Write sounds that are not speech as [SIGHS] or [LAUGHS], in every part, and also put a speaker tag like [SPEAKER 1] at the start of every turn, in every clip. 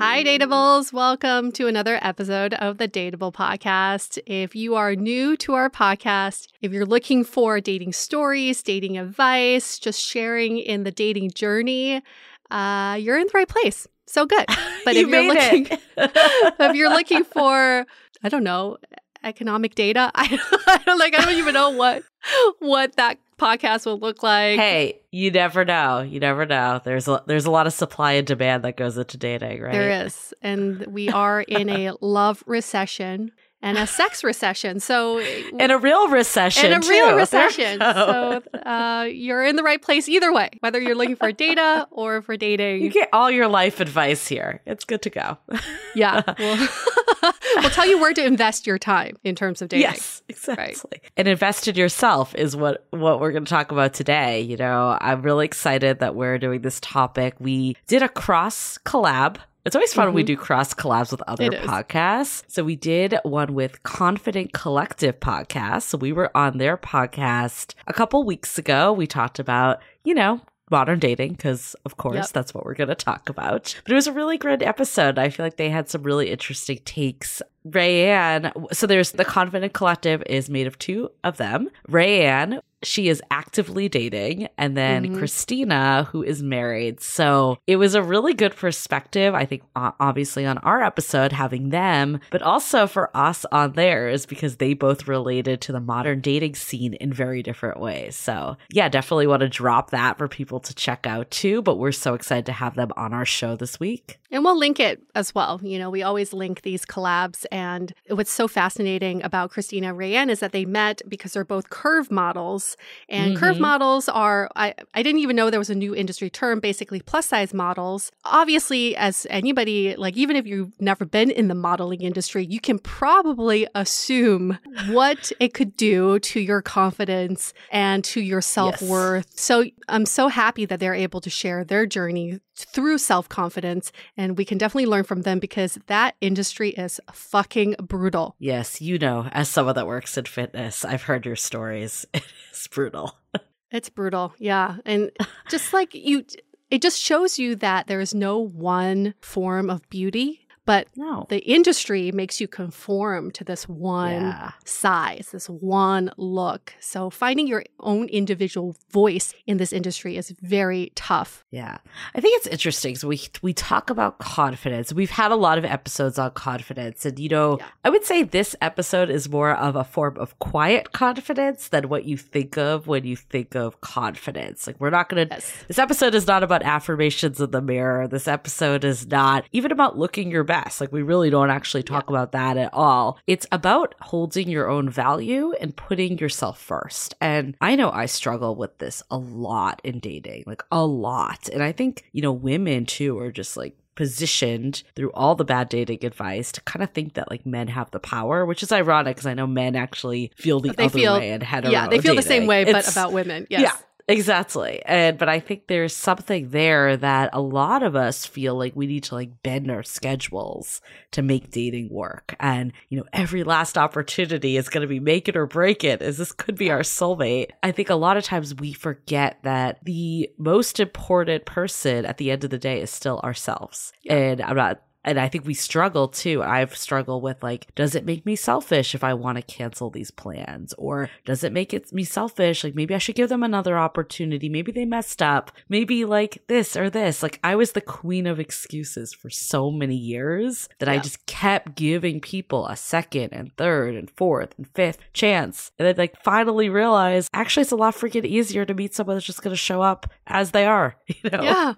[SPEAKER 1] Hi, Dateables. Welcome to another episode of the Dateable Podcast. If you are new to our podcast, if you're looking for dating stories, dating advice, just sharing in the dating journey, uh, you're in the right place. So good. [LAUGHS]
[SPEAKER 2] But if you're
[SPEAKER 1] looking, [LAUGHS] if you're looking for, I don't know, economic data, [LAUGHS] I, I don't like. I don't even know what what that podcast will look like.
[SPEAKER 2] Hey, you never know. You never know. There's a, there's a lot of supply and demand that goes into dating, right?
[SPEAKER 1] There is. And we are in a [LAUGHS] love recession and a sex recession. So, [LAUGHS]
[SPEAKER 2] in a real recession,
[SPEAKER 1] and a real recession. So, uh, you're in the right place either way, whether you're looking for data or for dating.
[SPEAKER 2] You get all your life advice here. It's good to go.
[SPEAKER 1] yeah, [LAUGHS] we'll, [LAUGHS] we'll tell you where to invest your time in terms of dating.
[SPEAKER 2] Yes, exactly. Right. And invest in yourself is what what we're going to talk about today. You know, I'm really excited that we're doing this topic. We did a cross collab it's always fun mm-hmm. when we mm-hmm. do cross collabs with other podcasts. So we did one with Confident Collective podcast. So we were on their podcast a couple weeks ago. We talked about, you know, modern dating because of course yep. that's what we're going to talk about but it was a really great episode i feel like they had some really interesting takes raeann so there's the confident collective is made of two of them rayanne she is actively dating, and then mm-hmm. Kristina, who is married. So it was a really good perspective, I think, obviously on our episode, having them, but also for us on theirs because they both related to the modern dating scene in very different ways. So yeah, definitely want to drop that for people to check out too. But we're so excited to have them on our show this week.
[SPEAKER 1] And we'll link it as well. You know, we always link these collabs. And what's so fascinating about Kristina and Raeann is that they met because they're both curve models and mm-hmm. curve models are, I, I didn't even know there was a new industry term, basically plus size models. Obviously, as anybody, like even if you've never been in the modeling industry, you can probably assume what it could do to your confidence and to your self worth. Yes. So I'm so happy that they're able to share their journey through self confidence. And we can definitely learn from them because that industry is fucking brutal.
[SPEAKER 2] Yes, you know, as someone that works in fitness, I've heard your stories. [LAUGHS] It's brutal.
[SPEAKER 1] it's brutal. Yeah. And just like you, it just shows you that there is no one form of beauty but no. the industry makes you conform to this one yeah. size, this one look. So finding your own individual voice in this industry is very tough.
[SPEAKER 2] Yeah. I think it's interesting. So we we talk about confidence. We've had a lot of episodes on confidence and you know, yeah. I would say this episode is more of a form of quiet confidence than what you think of when you think of confidence. Like we're not going to yes. This episode is not about affirmations in the mirror. This episode is not even about looking your best. Like we really don't actually talk yeah. about that at all. It's about holding your own value and putting yourself first. And I know I struggle with this a lot in dating, like a lot. And I think, you know, women too are just like positioned through all the bad dating advice to kind of think that like men have the power, which is ironic because I know men actually feel the other
[SPEAKER 1] feel,
[SPEAKER 2] way and hetero.
[SPEAKER 1] Yeah, they feel
[SPEAKER 2] dating.
[SPEAKER 1] the same way,
[SPEAKER 2] it's,
[SPEAKER 1] but about women. Yes.
[SPEAKER 2] Yeah. Exactly. And but I think there's something there that a lot of us feel like we need to like bend our schedules to make dating work. And, you know, every last opportunity is going to be make it or break it as this could be our soulmate. I think a lot of times we forget that the most important person at the end of the day is still ourselves. Yeah. And I'm not and I think we struggle too. I've struggled with like, does it make me selfish if I want to cancel these plans? Or does it make it me selfish? Like maybe I should give them another opportunity. Maybe they messed up. Maybe like this or this. Like I was the queen of excuses for so many years that yeah. I just kept giving people a second and third and fourth and fifth chance. And then like finally realized actually it's a lot freaking easier to meet someone that's just going to show up as they are. [LAUGHS] You know?
[SPEAKER 1] Yeah.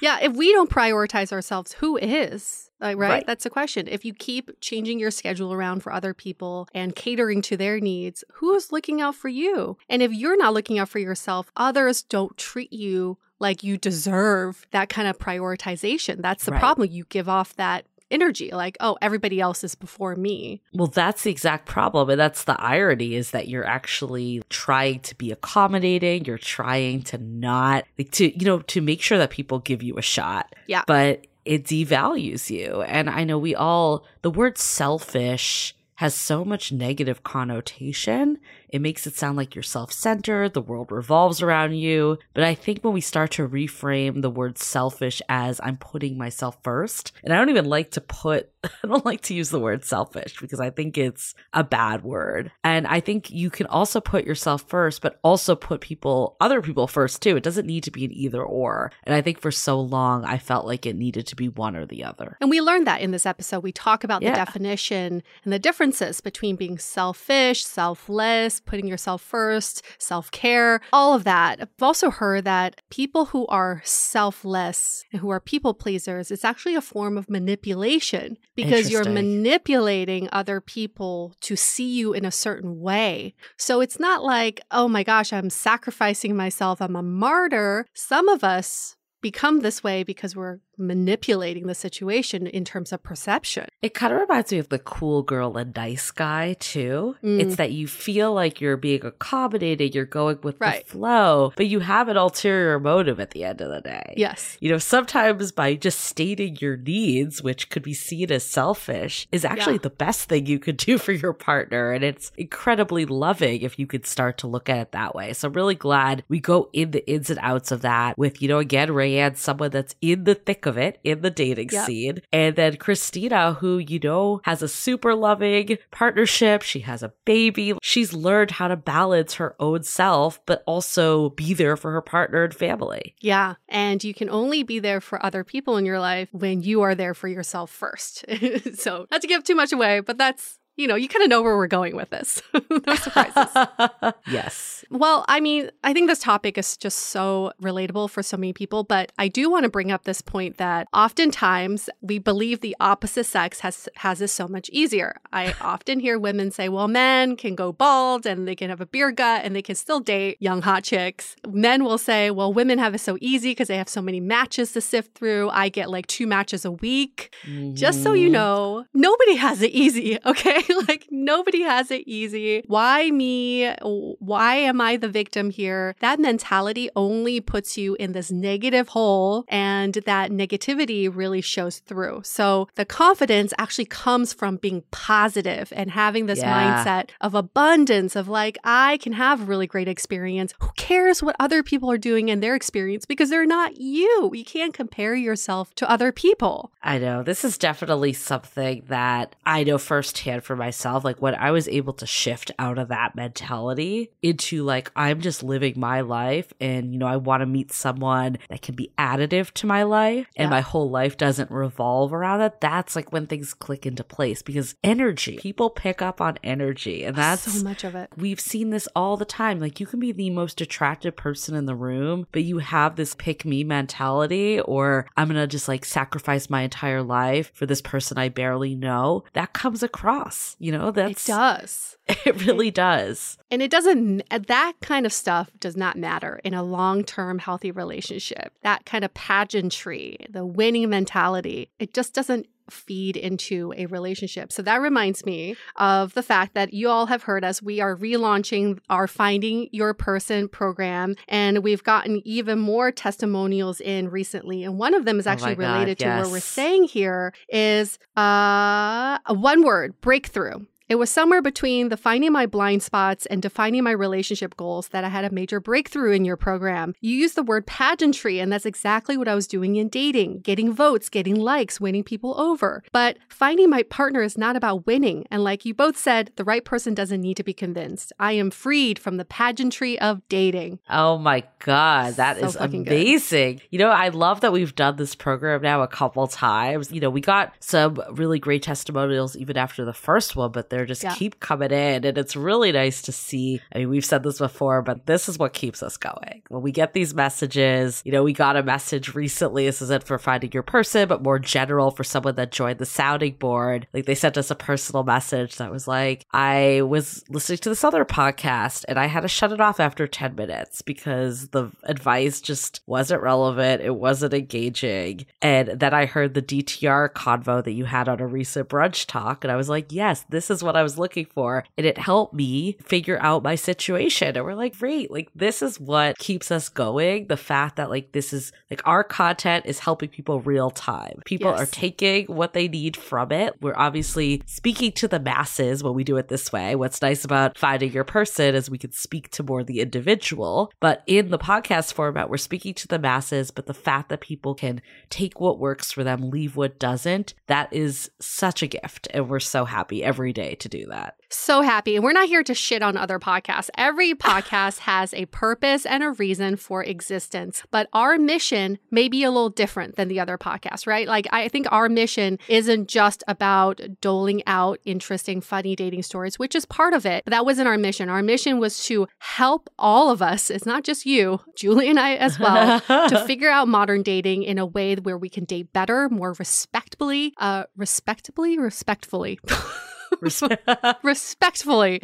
[SPEAKER 1] Yeah. If we don't prioritize ourselves, who is? Right? right? That's the question. If you keep changing your schedule around for other people and catering to their needs, who's looking out for you? And if you're not looking out for yourself, others don't treat you like you deserve that kind of prioritization. That's the right. problem. You give off that energy like oh everybody else is before me
[SPEAKER 2] well that's the exact problem and that's the irony is that you're actually trying to be accommodating you're trying to not like to you know to make sure that people give you a shot
[SPEAKER 1] yeah
[SPEAKER 2] but it devalues you. And I know we all, the word selfish has so much negative connotation it makes it sound like you're self centered, the world revolves around you. But I think when we start to reframe the word selfish as I'm putting myself first, and I don't even like to put, [LAUGHS] I don't like to use the word selfish because I think it's a bad word. And I think you can also put yourself first, but also put people, other people first too. It doesn't need to be an either or. And I think for so long, I felt like it needed to be one or the other.
[SPEAKER 1] And we learned that in this episode. We talk about yeah. the definition and the differences between being selfish, selfless, putting yourself first, self care, all of that. I've also heard that people who are selfless and who are people pleasers, it's actually a form of manipulation because you're manipulating other people to see you in a certain way. So it's not like, oh my gosh, I'm sacrificing myself, I'm a martyr. Some of us become this way because we're manipulating the situation in terms of perception.
[SPEAKER 2] It kind of reminds me of the cool girl and nice guy too. Mm. It's that you feel like you're being accommodated, you're going with right. the flow, but you have an ulterior motive at the end of the day.
[SPEAKER 1] Yes.
[SPEAKER 2] You know, sometimes by just stating your needs, which could be seen as selfish, is actually yeah. the best thing you could do for your partner. And it's incredibly loving if you could start to look at it that way. So I'm really glad we go in the ins and outs of that with, you know, again, Raeann, someone that's in the thick of it in the dating yep. scene. And then Kristina, who, you know, has a super loving partnership. She has a baby. She's learned how to balance her own self, but also be there for her partner and family.
[SPEAKER 1] Yeah. And you can only be there for other people in your life when you are there for yourself first. [LAUGHS] so, not to give too much away, but that's you know, you kind of know where we're going with this. [LAUGHS] no surprises. [LAUGHS]
[SPEAKER 2] yes.
[SPEAKER 1] Well, I mean, I think this topic is just so relatable for so many people, but I do want to bring up this point that oftentimes we believe the opposite sex has has this so much easier. I [LAUGHS] often hear women say, "Well, men can go bald and they can have a beer gut and they can still date young hot chicks." Men will say, "Well, women have it so easy because they have so many matches to sift through. I get like two matches a week." Mm-hmm. Just so you mm-hmm. know, nobody has it easy, okay? [LAUGHS] like nobody has it easy. Why me? Why am I the victim here? That mentality only puts you in this negative hole and that negativity really shows through. So the confidence actually comes from being positive and having this yeah. mindset of abundance of like, I can have a really great experience. Who cares what other people are doing in their experience because they're not you. You can't compare yourself to other people.
[SPEAKER 2] I know. This is definitely something that I know firsthand from myself, like when I was able to shift out of that mentality into like, I'm just living my life and, you know, I want to meet someone that can be additive to my life and
[SPEAKER 1] Yeah.
[SPEAKER 2] my whole life doesn't revolve around it. That's like when things click into place because energy, people pick up on energy and that's
[SPEAKER 1] so much of it.
[SPEAKER 2] We've seen this all the time. Like you can be the most attractive person in the room, but you have this pick me mentality or I'm going to just like sacrifice my entire life for this person I barely know. That comes across, you know,
[SPEAKER 1] It does. [LAUGHS]
[SPEAKER 2] it really does.
[SPEAKER 1] And it doesn't, uh, that kind of stuff does not matter in a long term healthy relationship. That kind of pageantry, the winning mentality, it just doesn't feed into a relationship. So that reminds me of the fact that you all have heard us. We are relaunching our Finding Your Person program, and we've gotten even more testimonials in recently. And one of them is
[SPEAKER 2] Oh
[SPEAKER 1] actually
[SPEAKER 2] God,
[SPEAKER 1] related to what we're saying here is uh, a one word breakthrough. It was somewhere between the finding my blind spots and defining my relationship goals that I had a major breakthrough in your program. You used the word pageantry, and that's exactly what I was doing in dating getting votes, getting likes, winning people over. But finding my partner is not about winning. And like you both said, the right person doesn't need to be convinced. I am freed from the pageantry of dating.
[SPEAKER 2] Oh my God, that
[SPEAKER 1] So
[SPEAKER 2] is
[SPEAKER 1] fucking good.
[SPEAKER 2] amazing. You know, I love that we've done this program now a couple times. You know, we got some really great testimonials even after the first one, but they're just
[SPEAKER 1] Yeah.
[SPEAKER 2] keep coming in. And it's really nice to see. I mean, we've said this before, but this is what keeps us going. When we get these messages, you know, we got a message recently. This isn't for finding your person, but more general for someone that joined the sounding board. Like they sent us a personal message that was like, I was listening to this other podcast and I had to shut it off after 10 minutes because the advice just wasn't relevant. It wasn't engaging. And then I heard the DTR convo that you had on a recent brunch talk. And I was like, yes, this is what I was looking for. And it helped me figure out my situation. And we're like, great. Like, this is what keeps us going. The fact that, like, this is like our content is helping people real time. People
[SPEAKER 1] Yes.
[SPEAKER 2] are taking what they need from it. We're obviously speaking to the masses when we do it this way. What's nice about finding your person is we can speak to more the individual. But in the podcast format, we're speaking to the masses. But the fact that people can take what works for them, leave what doesn't, that is such a gift. And we're so happy every day to do that.
[SPEAKER 1] So happy. And we're not here to shit on other podcasts. Every [LAUGHS] podcast has a purpose and a reason for existence, but our mission may be a little different than the other podcasts, right? Like, I think our mission isn't just about doling out interesting, funny dating stories, which is part of it. But that wasn't our mission. Our mission was to help all of us, it's not just you, Julie and I as well, to [LAUGHS] figure out modern dating in a way where we can date better, more respectably, uh, respectably, respectfully. [LAUGHS] [LAUGHS] respectfully.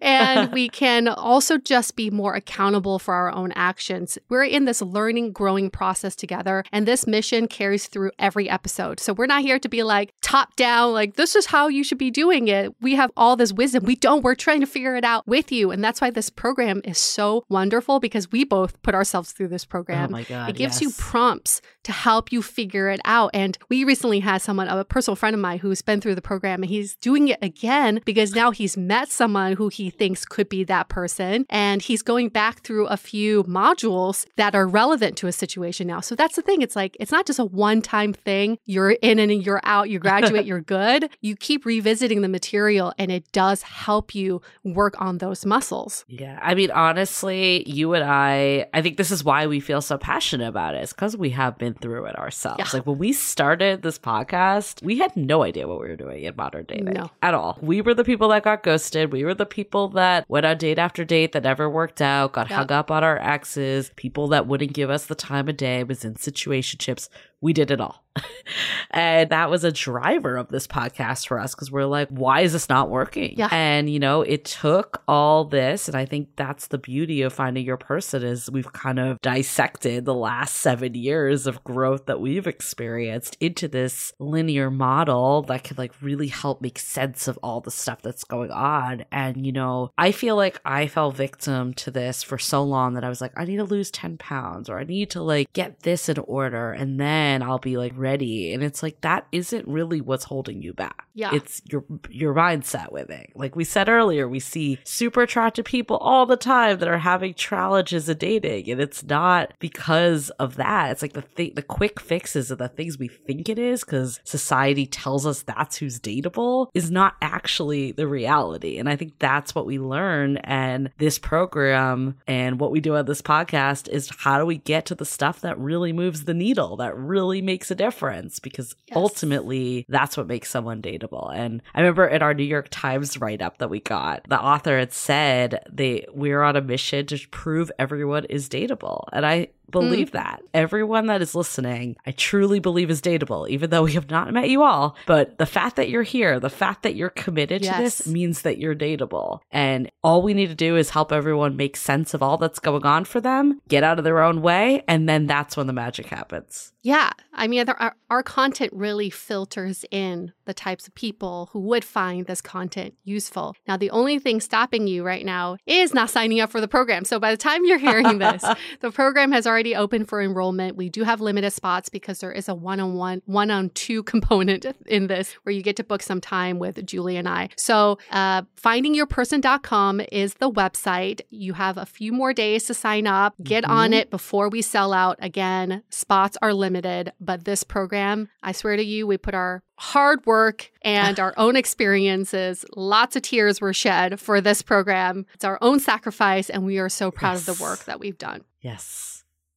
[SPEAKER 1] And we [LAUGHS] can also just be more accountable for our own actions. We're in this learning, growing process together, and this mission carries through every episode. So we're not here to be like top down, like, this is how you should be doing it. We have all this wisdom. We don't. We're trying to figure it out with you. And that's why this program is so wonderful because we both put ourselves through this program.
[SPEAKER 2] Oh my God.
[SPEAKER 1] It gives you prompts to help you figure it out. And we recently had someone, a personal friend of mine, who's been through the program and he's doing it again because now he's met someone who he thinks could be that person. And he's going back through a few modules that are relevant to a situation now. So that's the thing. It's like, it's not just a one time thing. You're in and you're out, you graduate, [LAUGHS] you're good. You keep revisiting the material and it does help you work on those muscles.
[SPEAKER 2] Yeah. I mean, honestly, you and I, I think this is why we feel so passionate about it. It's because we have been through it ourselves.
[SPEAKER 1] Yeah.
[SPEAKER 2] Like when we started this podcast, we had no idea what we were doing in modern dating
[SPEAKER 1] No.
[SPEAKER 2] at all. We were the people that got ghosted. We were the people that went on date after date that never worked out, got
[SPEAKER 1] Yeah.
[SPEAKER 2] hung up on our exes, people that wouldn't give us the time of day, was in situationships. We did it all. [LAUGHS] and that was a driver of this podcast for us because we're like, why is this not working?
[SPEAKER 1] Yeah.
[SPEAKER 2] And, you know, it took all this. And I think that's the beauty of finding your person is we've kind of dissected the last seven years of growth that we've experienced into this linear model that can like really help make sense of all the stuff that's going on. And, you know, I feel like I fell victim to this for so long that I was like, I need to lose 10 pounds or I need to like get this in order. And then then I'll be like ready. And it's like that isn't really what's holding you back.
[SPEAKER 1] Yeah.
[SPEAKER 2] It's your your mindset with it. Like we said earlier, we see super attractive people all the time that are having challenges of dating. And it's not because of that. It's like the th- the quick fixes of the things we think it is because society tells us that's who's dateable is not actually the reality. And I think that's what we learn. And this program and what we do on this podcast is how do we get to the stuff that really moves the needle, that really makes a difference? Because
[SPEAKER 1] Yes.
[SPEAKER 2] ultimately, that's what makes someone dateable. And I remember in our New York Times write up that we got, the author had said they we're on a mission to prove everyone is dateable. And I Mm. believe that. Everyone that is listening, I truly believe is dateable, even though we have not met you all. But the fact that you're here, the fact that you're committed to this means that you're dateable. And all we need to do is help everyone make sense of all that's going on for them, get out of their own way, and then that's when the magic happens.
[SPEAKER 1] Yeah. I mean, our, our content really filters in the types of people who would find this content useful. Now, the only thing stopping you right now is not signing up for the program. So by the time you're hearing this, [LAUGHS] the program has already opened for enrollment. We do have limited spots because there is a one on one, one on two [LAUGHS] component in this where you get to book some time with Julie and I. So, uh, findingyourperson.com is the website. You have a few more days to sign up. Get on
[SPEAKER 2] Mhm.
[SPEAKER 1] it before we sell out. Again, spots are limited, but this program, I swear to you, we put our hard work and [LAUGHS] our own experiences. Lots of tears were shed for this program. It's our own sacrifice, and we are so proud of the work that we've done.
[SPEAKER 2] Yes.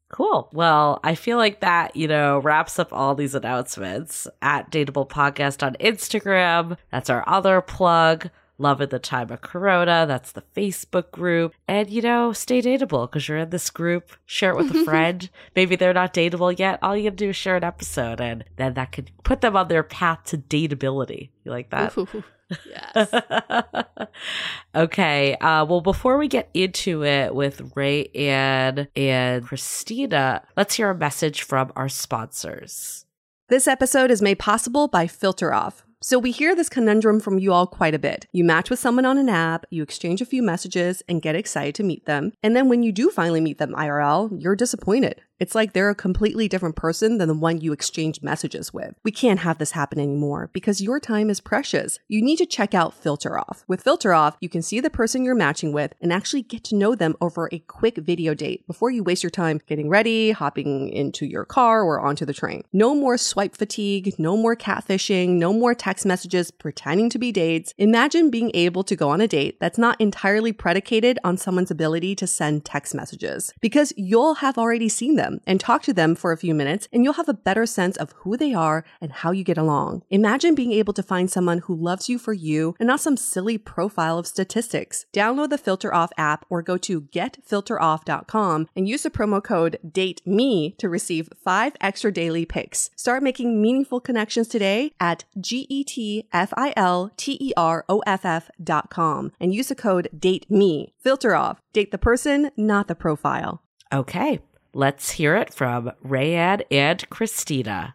[SPEAKER 2] Cool. Well, I feel like that, you know, wraps up all these announcements at Dateable Podcast on Instagram. That's our other plug. Love at the time of Corona. That's the Facebook group. And, you know, stay dateable because you're in this group. Share it with a [LAUGHS] friend. Maybe they're not dateable yet. All you gotta do is share an episode and then that could put them on their path to dateability. You like that?
[SPEAKER 1] Ooh, yes. [LAUGHS]
[SPEAKER 2] okay. Uh, well, before we get into it with Ray Ann and Kristina, let's hear a message from our sponsors.
[SPEAKER 3] This episode is made possible by Filter Off. So we hear this conundrum from you all quite a bit. You match with someone on an app, you exchange a few messages and get excited to meet them. And then when you do finally meet them IRL, you're disappointed. It's like they're a completely different person than the one you exchange messages with. We can't have this happen anymore because your time is precious. You need to check out Filter Off. With Filter Off, you can see the person you're matching with and actually get to know them over a quick video date before you waste your time getting ready, hopping into your car or onto the train. No more swipe fatigue, no more catfishing, no more text messages pretending to be dates. Imagine being able to go on a date that's not entirely predicated on someone's ability to send text messages because you'll have already seen them and talk to them for a few minutes and you'll have a better sense of who they are and how you get along. Imagine being able to find someone who loves you for you and not some silly profile of statistics. Download the Filter Off app or go to getfilteroff.com and use the promo code DATEME to receive five extra daily picks. Start making meaningful connections today at G-E-T-F-I-L-T-E-R-O-F-F.com and use the code DATEME. Filter Off. Date the person, not the profile.
[SPEAKER 2] Okay. Let's hear it from Raeann and Kristina.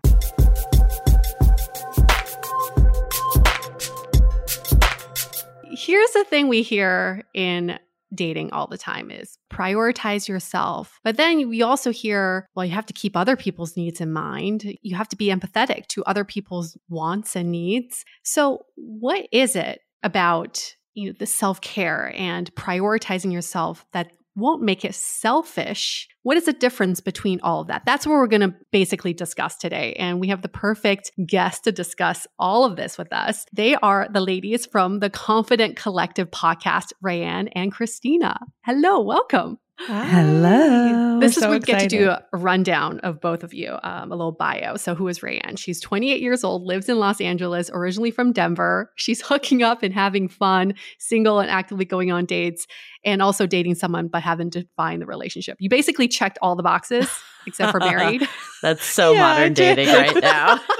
[SPEAKER 1] Here's the thing we hear in dating all the time is prioritize yourself. But then we also hear, well, you have to keep other people's needs in mind. You have to be empathetic to other people's wants and needs. So, what is it about you know the self-care and prioritizing yourself that won't make it selfish. What is the difference between all of that? That's what we're going to basically discuss today. And we have the perfect guest to discuss all of this with us. They are the ladies from the Confident Collective podcast, Raeann and Kristina. Hello, welcome.
[SPEAKER 4] Hello.
[SPEAKER 1] This
[SPEAKER 4] We're
[SPEAKER 1] is
[SPEAKER 4] so
[SPEAKER 1] we get to do a rundown of both of you, um, a little bio. So, who is Raeann? She's 28 years old, lives in Los Angeles, originally from Denver. She's [LAUGHS] hooking up and having fun, single and actively going on dates, and also dating someone but haven't defined the relationship. You basically checked all the boxes except for married. [LAUGHS]
[SPEAKER 2] That's so
[SPEAKER 4] Yeah,
[SPEAKER 2] modern dating right now. [LAUGHS]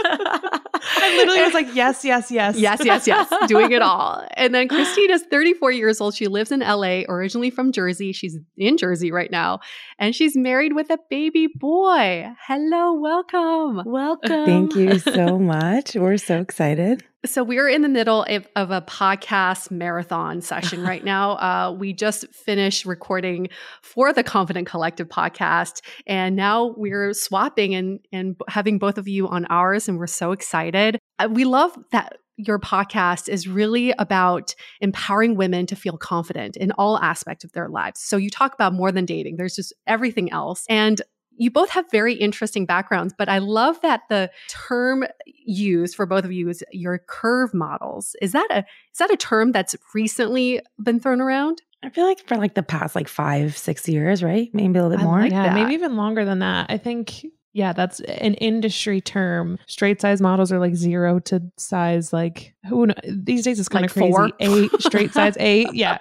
[SPEAKER 4] I literally was like, yes, yes, yes.
[SPEAKER 1] yes, yes, yes, [LAUGHS] doing it all. And then Kristina's 34 years old. She lives in LA, originally from Jersey. She's in Jersey right now, and she's married with a baby boy. Hello, welcome.
[SPEAKER 2] Welcome.
[SPEAKER 4] Thank you so much. We're so excited.
[SPEAKER 1] So we're in the middle of, of a podcast marathon session right [LAUGHS] now. Uh, we just finished recording for the Confident Collective podcast, and now we're swapping and and having both of you on ours, and we're so excited. Uh, we love that your podcast is really about empowering women to feel confident in all aspects of their lives. So you talk about more than dating. There's just everything else. And you both have very interesting backgrounds, but I love that the term used for both of you is your curve models. Is that a is that a term that's recently been thrown around?
[SPEAKER 4] I feel like for like the past like five, six years, right? Maybe a little bit
[SPEAKER 1] I
[SPEAKER 4] more.
[SPEAKER 1] like
[SPEAKER 5] yeah,
[SPEAKER 1] that.
[SPEAKER 5] maybe even longer than that. I think yeah, that's an industry term. Straight size models are like zero to size like who kn- these days it's kind
[SPEAKER 1] Like
[SPEAKER 5] of crazy.
[SPEAKER 1] four?
[SPEAKER 5] Eight [LAUGHS] straight size eight, yeah,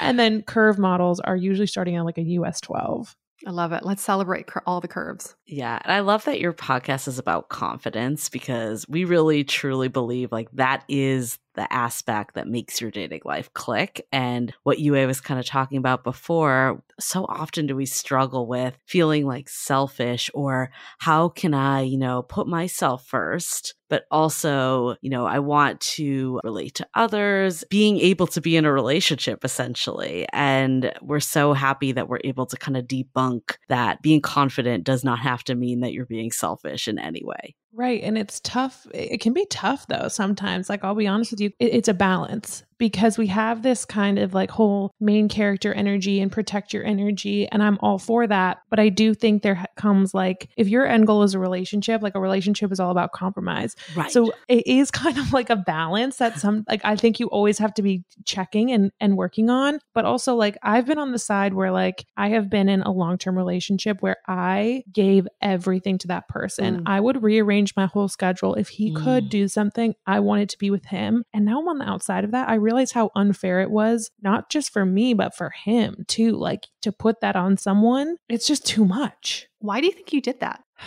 [SPEAKER 5] and then curve models are usually starting at like a US twelve.
[SPEAKER 1] I love it. Let's celebrate cur- all the curves.
[SPEAKER 2] Yeah, and I love that your podcast is about confidence because we really truly believe like that is the aspect that makes your dating life click. And what Yue was kind of talking about before, so often do we struggle with feeling like selfish or how can I, you know, put myself first? But also, you know, I want to relate to others, being able to be in a relationship essentially. And we're so happy that we're able to kind of debunk that being confident does not have to mean that you're being selfish in any way.
[SPEAKER 5] Right. And it's tough. It can be tough though sometimes. Like, I'll be honest with you, it, it's a balance because we have this kind of like whole main character energy and protect your energy. And I'm all for that. But I do think there comes like, if your end goal is a relationship, like a relationship is all about compromise.
[SPEAKER 2] Right.
[SPEAKER 5] So it is [LAUGHS] kind of like a balance that some, like, I think you always have to be checking and, and working on. But also, like, I've been on the side where like I have been in a long term relationship where I gave everything to that person.
[SPEAKER 2] Mm.
[SPEAKER 5] I would rearrange my whole schedule. If he could
[SPEAKER 2] Mm.
[SPEAKER 5] do something, I wanted to be with him. And now I'm on the outside of that. I realize how unfair it was, not just for me, but for him too. Like to put that on someone, it's just too much.
[SPEAKER 1] Why do you think you did that? [SIGHS]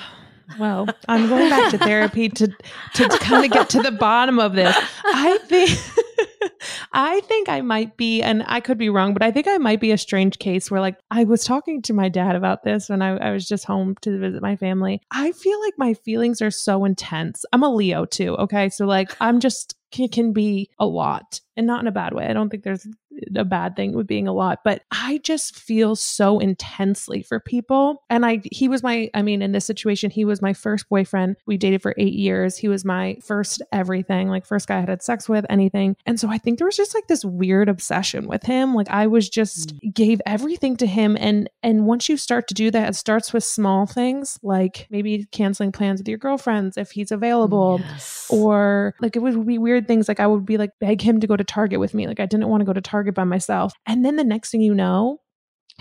[SPEAKER 5] Well, I'm going back to therapy to to kind of get to the bottom of this. I think [LAUGHS] I think I might be, and I could be wrong, but I think I might be a strange case where, like, I was talking to my dad about this when I, I was just home to visit my family. I feel like my feelings are so intense. I'm a Leo too. Okay, so like, I'm just can, can be a lot, and not in a bad way. I don't think there's a bad thing with being a lot, but I just feel so intensely for people. And I, he was my, I mean, in this situation, he was my first boyfriend. We dated for eight years. He was my first everything, like first guy I had sex with, anything. And so I think there was just like this weird obsession with him. Like I was just mm. gave everything to him. And, and once you start to do that, it starts with small things like maybe canceling plans with your girlfriends if he's available
[SPEAKER 2] Yes.
[SPEAKER 5] or like it would be weird things like I would be like beg him to go to Target with me. Like I didn't want to go to Target by myself. And then the next thing you know,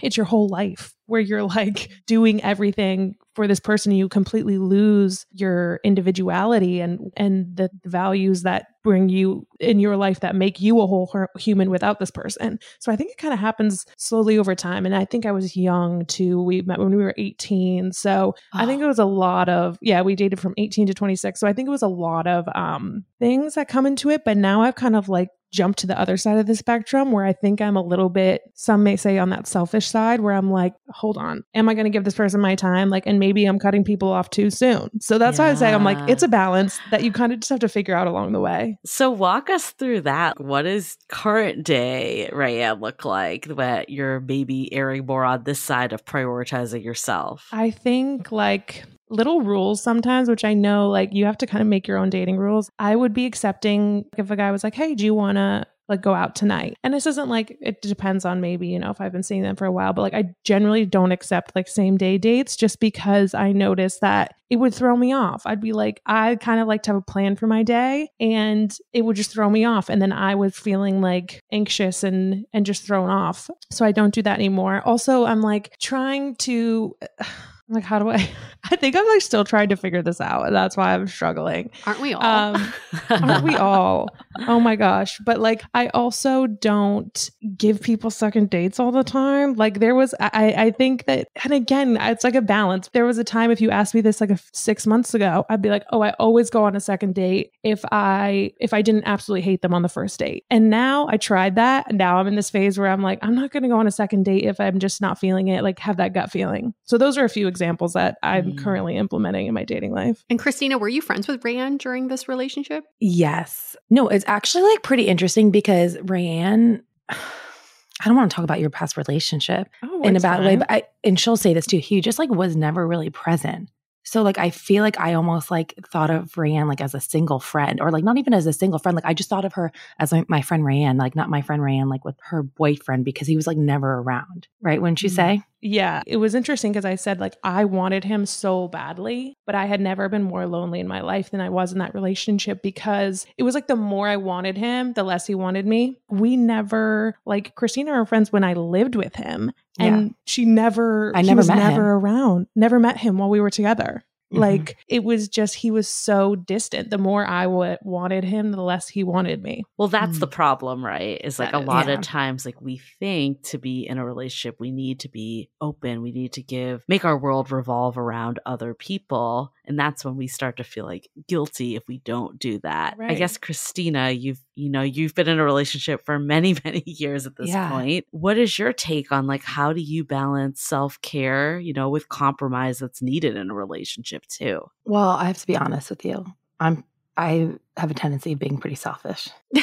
[SPEAKER 5] it's your whole life where you're like [LAUGHS] doing everything for this person. You completely lose your individuality and and the values that bring you in your life that make you a whole hu- human without this person. So i think it kind of happens slowly over time and i think i was young too. We met when we were 18 so i think it was a lot of yeah we dated from 18 to 26 so i think it was a lot of um things that come into it but now i've kind of like jump to the other side of the spectrum where I think I'm a little bit, some may say on that selfish side where I'm like, hold on, am I going to give this person my time? Like, and maybe I'm cutting people off too soon. So that's why I say I'm like, it's a balance that you kind of just have to figure out along the way.
[SPEAKER 2] So walk us through that. What does current day Raya look like that you're maybe erring more on this side of prioritizing yourself?
[SPEAKER 5] I think like little rules sometimes, which I know like you have to kind of make your own dating rules. I would be accepting if a guy was like, hey, do you want to like go out tonight? And this isn't like, it depends on maybe, you know, if I've been seeing them for a while, but like I generally don't accept like same day dates just because I notice that it would throw me off. I'd be like, I kind of like to have a plan for my day and it would just throw me off. And then I was feeling like anxious and, and just thrown off. So I don't do that anymore. Also, I'm like trying to, like, how do I, [LAUGHS] I think I'm like still trying to figure this out. And that's why I'm struggling.
[SPEAKER 1] Aren't we all?
[SPEAKER 5] Um, aren't we [LAUGHS] all? Oh my gosh. But like, I also don't give people second dates all the time. Like, there was, I, I think that, and again, it's like a balance. There was a time if you asked me this like a six months ago, I'd be like, oh, I always go on a second date if I, if I didn't absolutely hate them on the first date. And now I tried that. And now I'm in this phase where I'm like, I'm not going to go on a second date if I'm just not feeling it, like have that gut feeling. So those are a few examples examples that I'm
[SPEAKER 2] Mm.
[SPEAKER 5] currently implementing in my dating life.
[SPEAKER 1] And Kristina, were you friends with Raeann during this relationship?
[SPEAKER 4] Yes. No, it's actually like pretty interesting because Raeann, [SIGHS] I don't want to talk about your past relationship
[SPEAKER 5] Oh,
[SPEAKER 4] in a
[SPEAKER 5] it's
[SPEAKER 4] bad way, but I, and she'll say this too. He just like was never really present. So like I feel like I almost like thought of Raeann like as a single friend or like not even as a single friend. Like I just thought of her as my, my friend Raeann, like not my friend Raeann, like with her boyfriend because he was like never around. Right. Wouldn't you
[SPEAKER 5] Mhm.
[SPEAKER 4] say?
[SPEAKER 5] Yeah, it was interesting because I said like I wanted him so badly, but I had never been more lonely in my life than I was in that relationship because it was like the more I wanted him, the less he wanted me. We never like Kristina are friends when I lived with him and she never
[SPEAKER 4] I
[SPEAKER 5] he
[SPEAKER 4] never
[SPEAKER 5] was
[SPEAKER 4] met
[SPEAKER 5] never around. Never met him while we were together.
[SPEAKER 4] Mhm.
[SPEAKER 5] Like it was just he was so distant. The more I w- wanted him, the less he wanted me.
[SPEAKER 2] Well, that's
[SPEAKER 4] Mm.
[SPEAKER 2] the problem, right? Is like
[SPEAKER 1] That
[SPEAKER 2] a
[SPEAKER 1] is.
[SPEAKER 2] lot
[SPEAKER 4] Yeah.
[SPEAKER 2] of times, like we think to be in a relationship, we need to be open. We need to give, make our world revolve around other people. And that's when we start to feel like guilty if we don't do that. I guess, Kristina, you've, you know, you've been in a relationship for many, [LAUGHS] many years at this
[SPEAKER 4] Yeah.
[SPEAKER 2] point. What is your take on like, how do you balance self care, you know, with compromise that's needed in a relationship too?
[SPEAKER 4] Well, I have to be honest with you. I'm I have a tendency of being pretty selfish. [LAUGHS]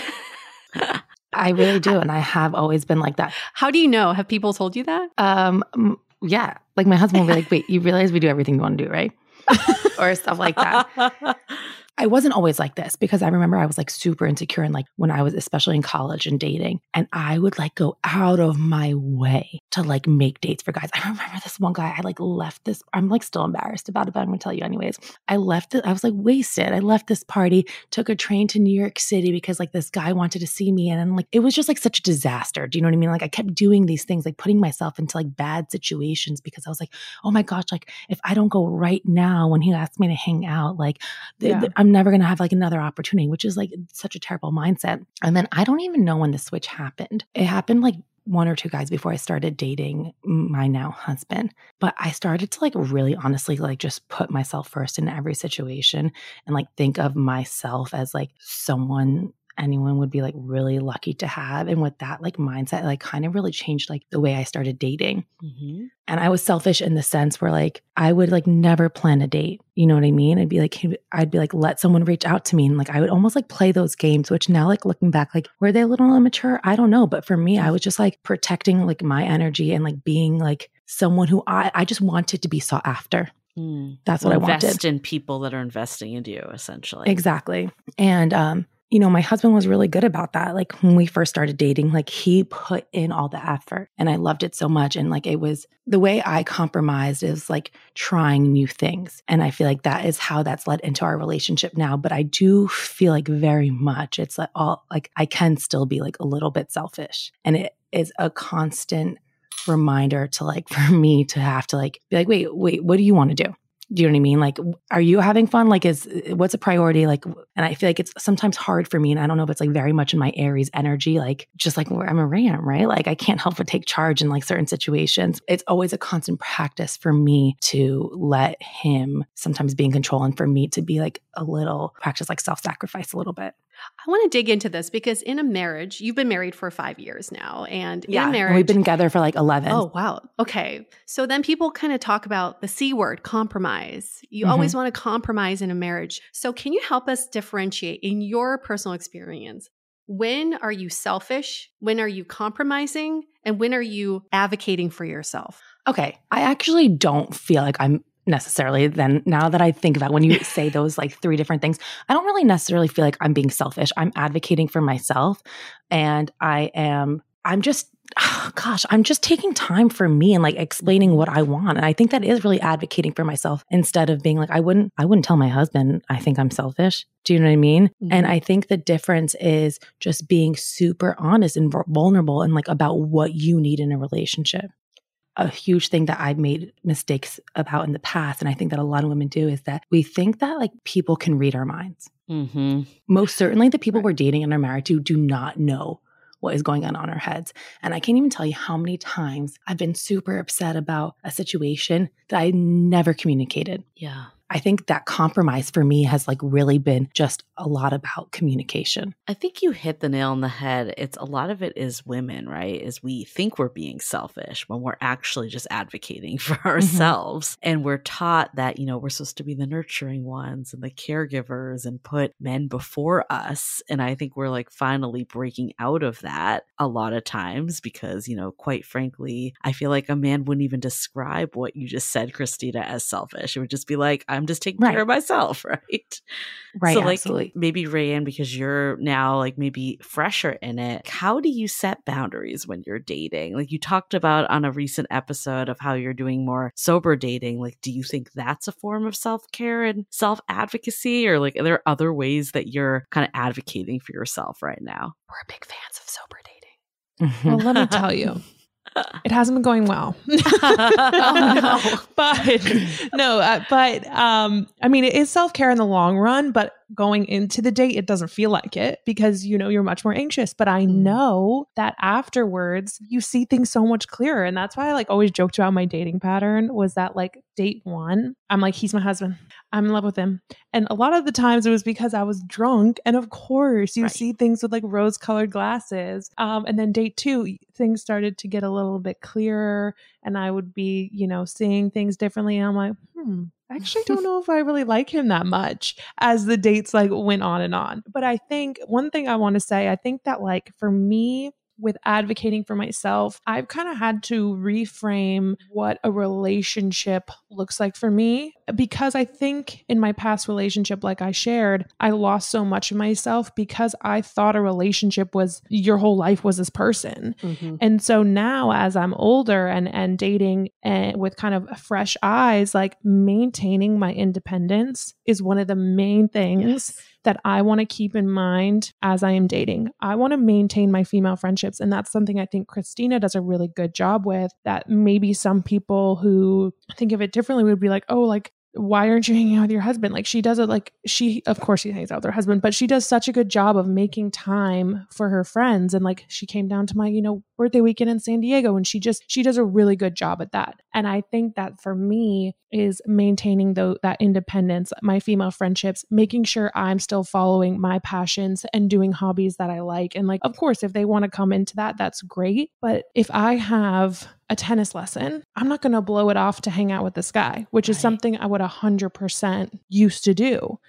[SPEAKER 4] I really do, and I have always been like that.
[SPEAKER 1] How do you know? Have people told you that?
[SPEAKER 4] Um, yeah, like my husband will be like, "Wait, you realize we do everything you want to do, right?" [LAUGHS] or stuff like that. [LAUGHS] I wasn't always like this because I remember I was like super insecure and like when I was especially in college and dating and I would like go out of my way to like make dates for guys. I [LAUGHS] remember this one guy I like left this I'm like still embarrassed about it but I'm going to tell you anyways. I left it I was like wasted. I left this party, took a train to New York City because like this guy wanted to see me and, and like it was just like such a disaster. Do you know what I mean? Like I kept doing these things like putting myself into like bad situations because I was like, "Oh my gosh, like if I don't go right now when he asked me to hang out, like th-
[SPEAKER 5] Yeah.
[SPEAKER 4] th- I'm never going to have like another opportunity, which is like such a terrible mindset. And then I don't even know when the switch happened. It happened like one or two guys before I started dating my now husband. But I started to like really honestly like just put myself first in every situation and like think of myself as like someone anyone would be like really lucky to have and with that like mindset like kind of really changed like the way I started dating
[SPEAKER 2] Mhm.
[SPEAKER 4] and I was selfish in the sense where like I would like never plan a date. You know what I mean? I'd be like, I'd be like, let someone reach out to me, and like I would almost like play those games. Which now, like looking back, like were they a little immature? I don't know, but for me, I was just like protecting like my energy and like being like someone who I I just wanted to be sought after.
[SPEAKER 2] Mm.
[SPEAKER 4] That's what I wanted.
[SPEAKER 2] Invest in people that are investing into you, essentially.
[SPEAKER 4] Exactly. And um, you know, my husband was really good about that. Like when we first started dating, like he put in all the effort and I loved it so much. And like it was the way I compromised is like trying new things. And I feel like that is how that's led into our relationship now. But I do feel like very much it's like all like I can still be like a little bit selfish. And it is a constant reminder to like [LAUGHS] for me to have to like be like, wait, wait, what do you want to do? Do you know what I mean? Like, are you having fun? Like, is uh, what's a priority? Like, and I feel like it's sometimes hard for me. And I don't know if it's like very much in my Aries energy, like just like where I'm a ram, right? Like, I can't help but take charge in like certain situations. It's always a constant practice for me to let him sometimes be in control and for me to be like a little practice like self sacrifice a little bit.
[SPEAKER 1] I want to dig into this because in a marriage, you've been married for five years now. And in a marriage,
[SPEAKER 4] We've been together for like 11.
[SPEAKER 1] Oh, wow. Okay. So then people kind of talk about the C word, compromise. You
[SPEAKER 4] Mhm.
[SPEAKER 1] always want to compromise in a marriage. So, can you help us differentiate in your personal experience? When are you selfish? When are you compromising? And when are you advocating for yourself?
[SPEAKER 4] Okay. I actually don't feel like I'm necessarily then now that I think about when you [LAUGHS] say those like three different things, I don't really necessarily feel like I'm being selfish. I'm advocating for myself and I am I'm just gosh, I'm just taking time for me and like explaining what I want. And I think that is really advocating for myself instead of being like I wouldn't I wouldn't tell my husband I think I'm selfish. Do you know what I mean? And
[SPEAKER 1] Mhm.
[SPEAKER 4] I think the difference is just being super honest and vulnerable and like about what you need in a relationship a huge thing that I've made mistakes about in the past, and I think that a lot of women do, is that we think that like people can read our minds.
[SPEAKER 2] Mm-hmm.
[SPEAKER 4] Most certainly, the people
[SPEAKER 1] Right.
[SPEAKER 4] we're dating and are married to do not know what is going on on our heads. And I can't even tell you how many times I've been super upset about a situation that I never communicated.
[SPEAKER 2] Yeah.
[SPEAKER 4] I think that compromise for me has like really been just a lot about communication.
[SPEAKER 2] I think you hit the nail on the head. It's a lot of it is women, right? Is we think we're being selfish when we're actually just advocating [LAUGHS] for mm-hmm. ourselves. Mm-hmm. And we're taught that, you know, we're supposed to be the nurturing ones and the caregivers and put men before us. And I think we're like finally breaking out of that a lot of times because, you know, quite frankly, I feel like a man wouldn't even describe what you just said, Kristina, as selfish. It would just be like, I'm just taking right. care of myself, [LAUGHS] right?
[SPEAKER 4] Right.
[SPEAKER 2] So, like,
[SPEAKER 4] absolutely.
[SPEAKER 2] maybe Raeann, because you're now like maybe fresher in it, how do you set boundaries when you're dating? Like, you talked about on a recent episode of how you're doing more sober dating. Like, do you think that's a form of self care and self advocacy? Or, like, are there other ways that you're kind of advocating for yourself right now?
[SPEAKER 4] We're big fans of sober dating. [LAUGHS]
[SPEAKER 5] well, let me tell you, it hasn't been going well. oh, [LAUGHS] no. [LAUGHS] but no, uh, but um, I mean, it is self care in the long run, but going into the date, it doesn't feel like it because you know you're much more anxious. But I mm. know that afterwards you see things so much clearer. And that's why I like always joked about my dating pattern was that like date one, I'm like, he's my husband. I'm in love with him. And a lot of the times it was because I was drunk. And of course, you right. see things with like rose colored glasses. Um, and then date two, things started to get a little bit clearer. And I would be, you know, seeing things differently. And I'm like, hmm, I [LAUGHS] actually don't know if I really like him that much as the dates like went on and on. But I think one thing I want to say, I think that like for me, with advocating for myself, I've kind of had to reframe what a relationship looks like for me because I think in my past relationship, like I shared, I lost so much of myself because I thought a relationship was your whole life was this person. Mm-hmm. And so now, as I'm older and, and dating and with kind of fresh eyes, like maintaining my independence is one of the main things. Yes that I want to keep in mind as I am dating. I want to maintain my female friendships. And that's something I think Kristina does a really good job with. That maybe some people who think of it differently would be like, oh, like why aren't you hanging out with your husband? Like she does it like she of course she hangs out with her husband, but she does such a good job of making time for her friends. And like she came down to my, you know, birthday weekend in San Diego and she just she does a really good job at that. And I think that for me is maintaining though that independence, my female friendships, making sure I'm still following my passions and doing hobbies that I like. And like of course if they want to come into that, that's great. But if I have a tennis lesson, I'm not going to blow it off to hang out with this guy, which right. is something I would 100% used to do.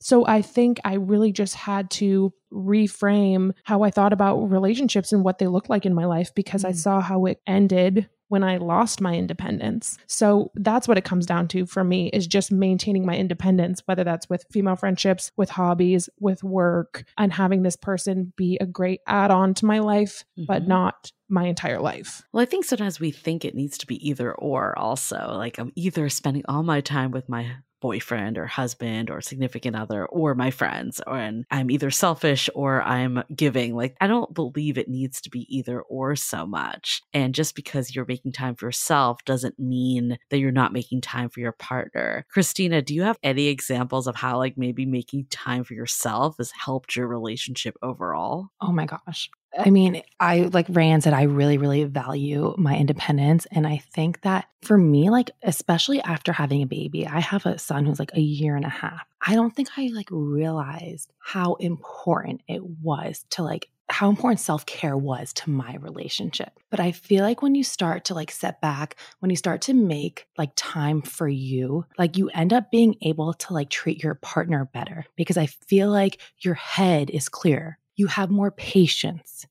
[SPEAKER 5] So I think I really just had to reframe how I thought about relationships and what they looked like in my life because mm. I saw how it ended when I lost my independence. So that's what it comes down to for me is just maintaining my independence, whether that's with female friendships, with hobbies, with work, and having this person be a great add on to my life, mm-hmm. but not my entire life.
[SPEAKER 2] Well, I think sometimes we think it needs to be either or also. Like I'm either spending all my time with my boyfriend or husband or significant other or my friends or and I'm either selfish or I'm giving like I don't believe it needs to be either or so much and just because you're making time for yourself doesn't mean that you're not making time for your partner. Kristina do you have any examples of how like maybe making time for yourself has helped your relationship overall?
[SPEAKER 4] Oh my gosh I mean, I like Raeann said, I really, really value my independence. And I think that for me, like, especially after having a baby, I have a son who's like a year and a half. I don't think I like realized how important it was to like how important self care was to my relationship. But I feel like when you start to like set back, when you start to make like time for you, like you end up being able to like treat your partner better because I feel like your head is clear you have more patience.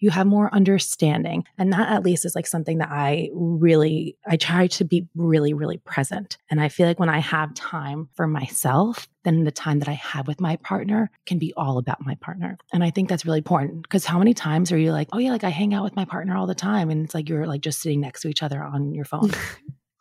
[SPEAKER 4] You have more understanding. And that at least is like something that i really i try to be really really present. And i feel like when i have time for myself then the time that i have with my partner can be all about my partner. And i think that's really important because how many times are you like oh yeah like i hang out with my partner all the time and it's like you're like just sitting next to each other on your phone [LAUGHS]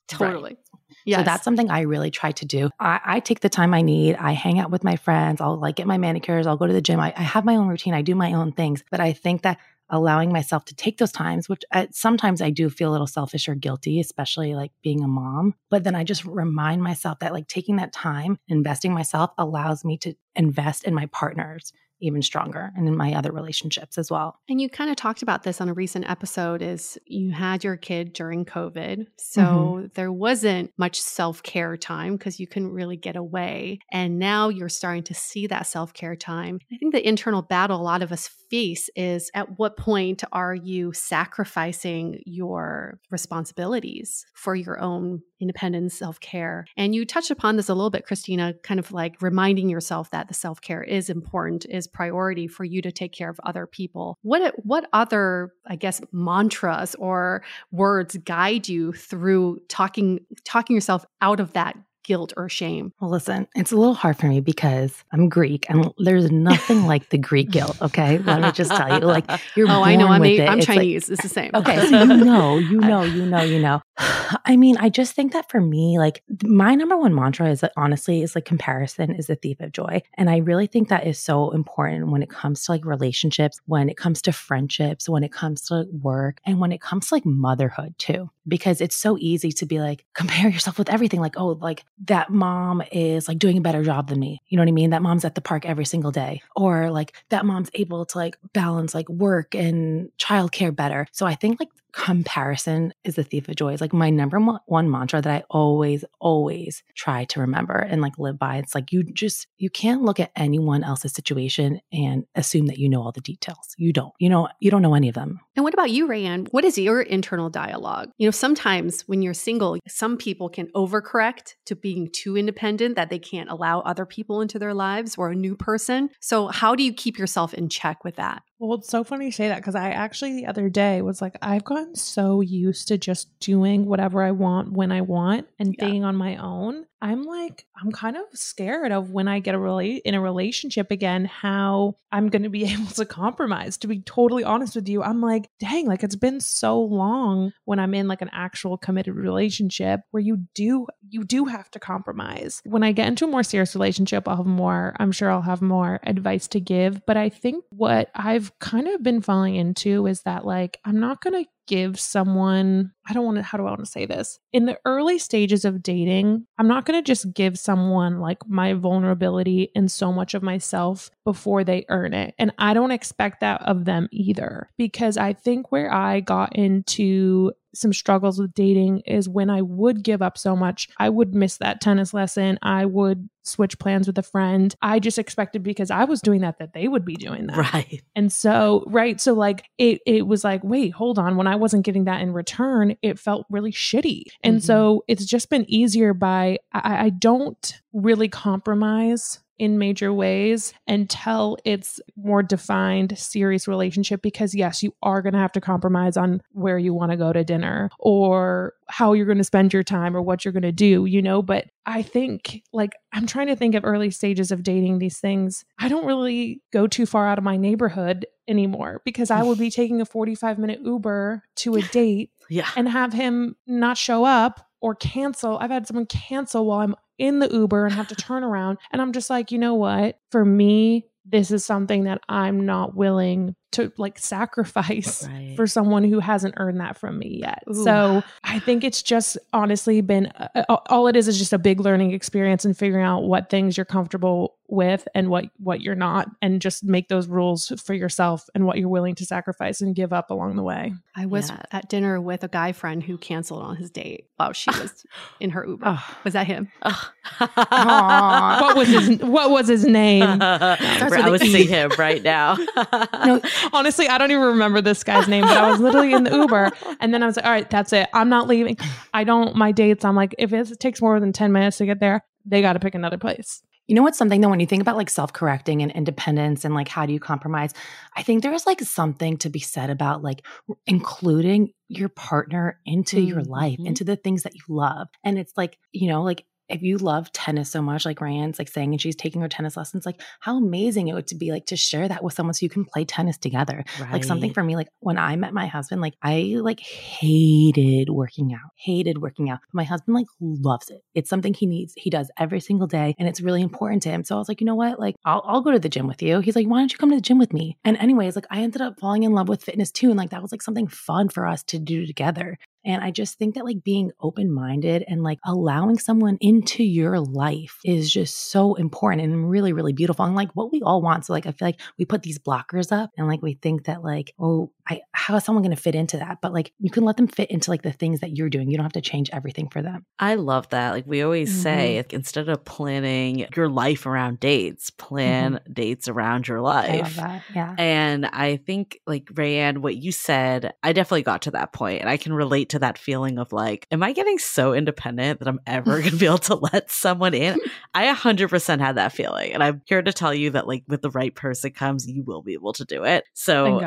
[SPEAKER 1] totally right.
[SPEAKER 4] Yes. So that's something I really try to do. I, I, take the time I need. I hang out with my friends. I'll like get my manicures. I'll go to the gym. I, I have my own routine. I do my own things. But I think that allowing myself to take those times, which I, sometimes I do feel a little selfish or guilty, especially like being a mom. But then I just remind myself that like taking that time, investing myself allows me to invest in my partners even stronger and in my other relationships as well.
[SPEAKER 1] And you kind of talked about this on a recent episode is you had your kid during COVID. So mm-hmm. there wasn't much self-care time because you couldn't really get away. And now you're starting to see that self-care time. I think the internal battle a lot of us face is at what point are you sacrificing your responsibilities for your own independence, self care. And you touched upon this a little bit, Kristina, kind of like reminding yourself that the self care is important, is priority for you to take care of other people. What what other, I guess, mantras or words guide you through talking talking yourself out of that guilt or shame?
[SPEAKER 4] Well, listen, it's a little hard for me because I'm Greek and there's nothing like the Greek [LAUGHS] guilt. Okay. Let me just tell you, like, [LAUGHS] you're, oh, I know, I'm, a,
[SPEAKER 1] I'm Chinese. Like, it's the same.
[SPEAKER 4] Okay. So you [LAUGHS] know, you know, you know, you know. [SIGHS] I mean, I just think that for me, like, my number one mantra is that honestly, is like comparison is the thief of joy. And I really think that is so important when it comes to like relationships, when it comes to friendships, when it comes to work, and when it comes to like motherhood too because it's so easy to be like compare yourself with everything like oh like that mom is like doing a better job than me. You know what i mean? That mom's at the park every single day. Or like that mom's able to like balance like work and childcare better. So i think like comparison is the thief of joy. It's like my number one mantra that I always, always try to remember and like live by. It's like you just, you can't look at anyone else's situation and assume that you know all the details. You don't, you know, you don't know any of them.
[SPEAKER 1] And what about you, Raeann? What is your internal dialogue? You know, sometimes when you're single, some people can overcorrect to being too independent that they can't allow other people into their lives or a new person. So, how do you keep yourself in check with that?
[SPEAKER 5] Well, it's so funny you say that because I actually the other day was like, I've gotten so used to just doing whatever I want when I want and yeah. being on my own I'm like, I'm kind of scared of when I get a relate in a relationship again, how I'm going to be [LAUGHS] able to compromise. To be totally honest with you, I'm like, dang, like it's been so long when I'm in like an actual committed relationship where you do, you do have to compromise. When I get into a more serious relationship, I'll have more, I'm sure I'll have more advice to give. But I think what I've kind of been falling into is that like, I'm not going to give someone, I don't want to, how do I want to say this? In the early stages of dating, I'm not going to just give someone like my vulnerability and so much of myself before they earn it. And I don't expect that of them either, because I think where I got into some struggles with dating is when I would give up so much, I would miss that tennis lesson. I would switch plans with a friend. I just expected because I was doing that that they would be doing that.
[SPEAKER 2] Right.
[SPEAKER 5] And so, right, so like it it was like, wait, hold on, when I wasn't getting that in return, it felt really shitty. And mm-hmm. so it's just been easier by I, I don't really compromise in major ways until it's more defined serious relationship because yes you are going to have to compromise on where you want to go to dinner or how you're going to spend your time or what you're going to do you know but i think like i'm trying to think of early stages of dating these things i don't really go too far out of my neighborhood anymore because i would be taking a 45 minute uber to a date
[SPEAKER 2] yeah.
[SPEAKER 5] and have him not show up or cancel. I've had someone cancel while I'm in the Uber and have to turn around. And I'm just like, you know what? For me, this is something that I'm not willing to like sacrifice right. for someone who hasn't earned that from me yet. Ooh. So I think it's just honestly been uh, uh, all it is is just a big learning experience and figuring out what things you're comfortable with and what what you're not and just make those rules for yourself and what you're willing to sacrifice and give up along the way.
[SPEAKER 1] I was yeah. at dinner with a guy friend who canceled on his date while she was [LAUGHS] in her Uber. Oh. Was that him? Oh.
[SPEAKER 5] what was his what was his name? [LAUGHS]
[SPEAKER 2] I would see him right now.
[SPEAKER 5] no, honestly, I don't even remember this guy's name, but I was literally in the Uber and then I was like, all right, that's it. I'm not leaving. I don't my dates, I'm like if it takes more than 10 minutes to get there, they got to pick another place.
[SPEAKER 4] You know what's something though, when you think about like self correcting and independence and like how do you compromise, I think there is like something to be said about like including your partner into mm-hmm. your life, mm-hmm. into the things that you love. And it's like, you know, like if you love tennis so much, like Ryan's like saying, and she's taking her tennis lessons, like how amazing it would to be like to share that with someone so you can play tennis together. Right. Like something for me, like when I met my husband, like I like hated working out, hated working out. My husband like loves it. It's something he needs. He does every single day, and it's really important to him. So I was like, you know what? Like I'll I'll go to the gym with you. He's like, why don't you come to the gym with me? And anyways, like I ended up falling in love with fitness too, and like that was like something fun for us to do together. And I just think that like being open minded and like allowing someone into your life is just so important and really, really beautiful. And like what we all want. So, like, I feel like we put these blockers up and like we think that like, oh, I, how is someone going to fit into that? But like you can let them fit into like the things that you're doing. You don't have to change everything for them.
[SPEAKER 2] I love that. Like we always mm-hmm. say, instead of planning your life around dates, plan mm-hmm. dates around your life.
[SPEAKER 4] Yeah.
[SPEAKER 2] And I think like Raeann, what you said, I definitely got to that point and I can relate to that feeling of like, am I getting so independent that I'm ever going to be able to [LAUGHS] let someone in? I 100% had that feeling. And I'm here to tell you that like with the right person comes, you will be able to do it. So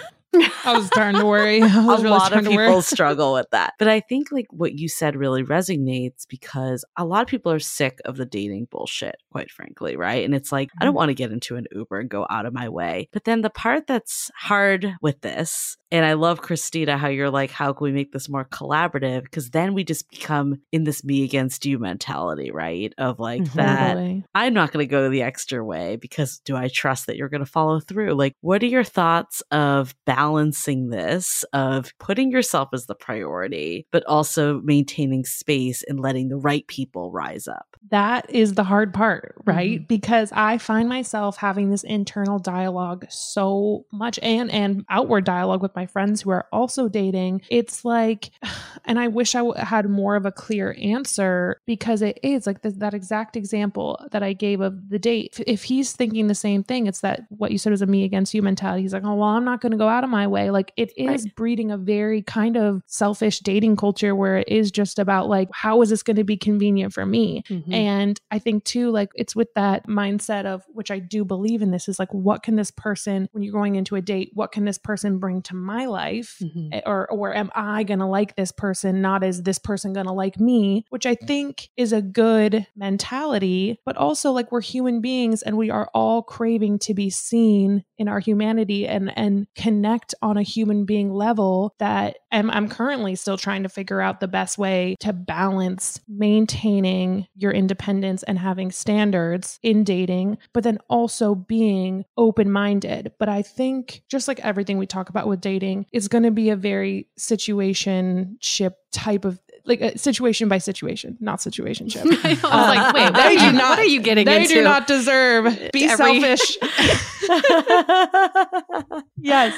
[SPEAKER 2] [LAUGHS]
[SPEAKER 5] I was starting to worry. [LAUGHS] a
[SPEAKER 2] really lot of people struggle with that. But I think like what you said really resonates because a lot of people are sick of the dating bullshit, quite frankly, right? And it's like, mm-hmm. I don't mm-hmm. want to get into an Uber and go out of my way. But then the part that's hard with this, and I love Kristina, how you're like, how can we make this more collaborative? Because then we just become in this me against you mentality, right? Of like mm-hmm. that I'm not going to go the extra way because do I trust that you're going to follow through? Like, what are your thoughts of balance? Balancing this of putting yourself as the priority, but also maintaining space and letting the right people rise up.
[SPEAKER 5] That is the hard part, right? Mm-hmm. Because I find myself having this internal dialogue so much and and outward dialogue with my friends who are also dating. It's like [SIGHS] and I wish I had more of a clear answer because it is like that exact example that I gave of the date. If, he's thinking the same thing, it's that what you said was a me against you mentality. He's like, "Oh, well, I'm not going to go out of my way. Like it is right. breeding a very kind of selfish dating culture where it is just about like, how is this going to be convenient for me? Mm-hmm. And I think too, like it's with that mindset of which I do believe in this is like, what can this person, when you're going into a date, what can this person bring to my life? Mm-hmm. Eh, or, or am I going to like this person? Not is this person going to like me, which I think is a good mentality, but also like we're human beings and we are all craving to be seen in our humanity and, and connect on a human being level that I'm, I'm currently still trying to figure out the best way to balance maintaining your independence and having standards in dating, but then also being open minded. But I think just like everything we talk about with dating it's going to be a very situation ship type of like a situation by situation, not situationship. [LAUGHS]
[SPEAKER 6] I was like, wait, what, are you, not, what are you getting
[SPEAKER 5] they
[SPEAKER 6] into?
[SPEAKER 5] do not deserve. Be Every- selfish. [LAUGHS] [LAUGHS] yes.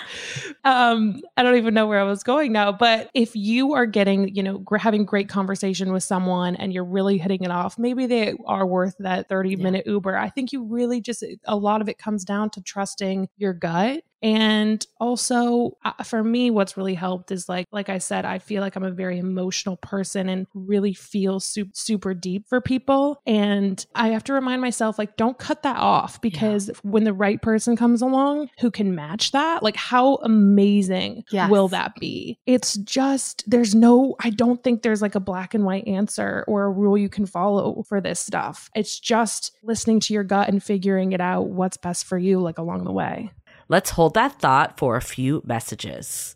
[SPEAKER 5] Um, I don't even know where I was going now, but if you are getting, you know, gr- having great conversation with someone and you're really hitting it off, maybe they are worth that 30 minute yeah. Uber. I think you really just, a lot of it comes down to trusting your gut and also uh, for me what's really helped is like like I said I feel like I'm a very emotional person and really feel super, super deep for people. And I have to remind myself like don't cut that off because yeah. when the right person comes along who can match that? Like how amazing yes. will that be? It's just there's no I don't think there's like a black and white answer or a rule you can follow for this stuff. It's just listening to your gut and figuring it out what's best for you like along the way
[SPEAKER 2] Let's hold that thought for a few messages.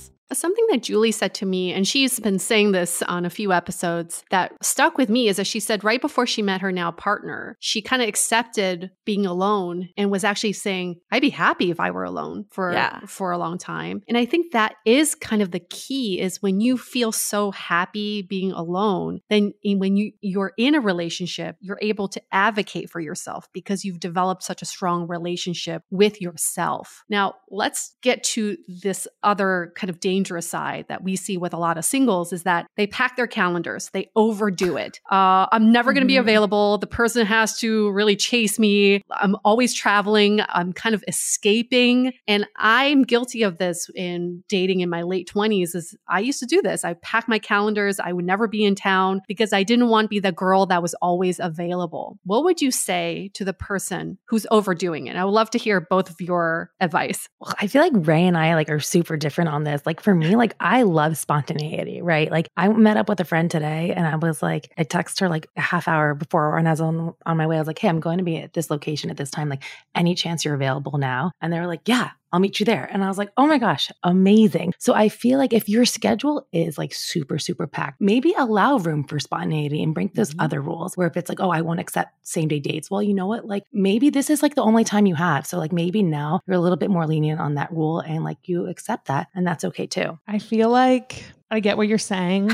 [SPEAKER 1] Something that Julie said to me, and she's been saying this on a few episodes that stuck with me is that she said right before she met her now partner, she kind of accepted being alone and was actually saying, I'd be happy if I were alone for,
[SPEAKER 2] Yeah.
[SPEAKER 1] for a long time. And I think that is kind of the key is when you feel so happy being alone, then when you, you're in a relationship, you're able to advocate for yourself because you've developed such a strong relationship with yourself. Now, let's get to this other kind of dangerous side that we see with a lot of singles is that they pack their calendars, they overdo it. Uh, I'm never going to be
[SPEAKER 7] Mhm.
[SPEAKER 1] available. The person has to really chase me. I'm always traveling. I'm kind of escaping. And I'm guilty of this in dating in my late 20s is I used to do this. I pack my calendars. I would never be in town because I didn't want to be the girl that was always available. What would you say to the person who's overdoing it? I would love to hear both of your advice.
[SPEAKER 4] Well, I feel like Ray and I like are super different on this. Like for me, like I love spontaneity, right? Like I met up with a friend today and I was like, I text her like a half hour before and I was on on my way. I was like, Hey, I'm going to be at this location at this time. Like any chance you're available now? And they were like, Yeah, I'll meet you there. And I was like, oh my gosh, amazing. So I feel like if your schedule is like super, super packed, maybe allow room for spontaneity and break those
[SPEAKER 2] Mhm.
[SPEAKER 4] other rules where if it's like, oh, I won't accept same day dates. Well, you know what? Like maybe this is like the only time you have. So like maybe now you're a little bit more lenient on that rule and like you accept that. And that's okay too.
[SPEAKER 5] I feel like I get what you're saying,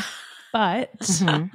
[SPEAKER 5] but
[SPEAKER 4] Mhm.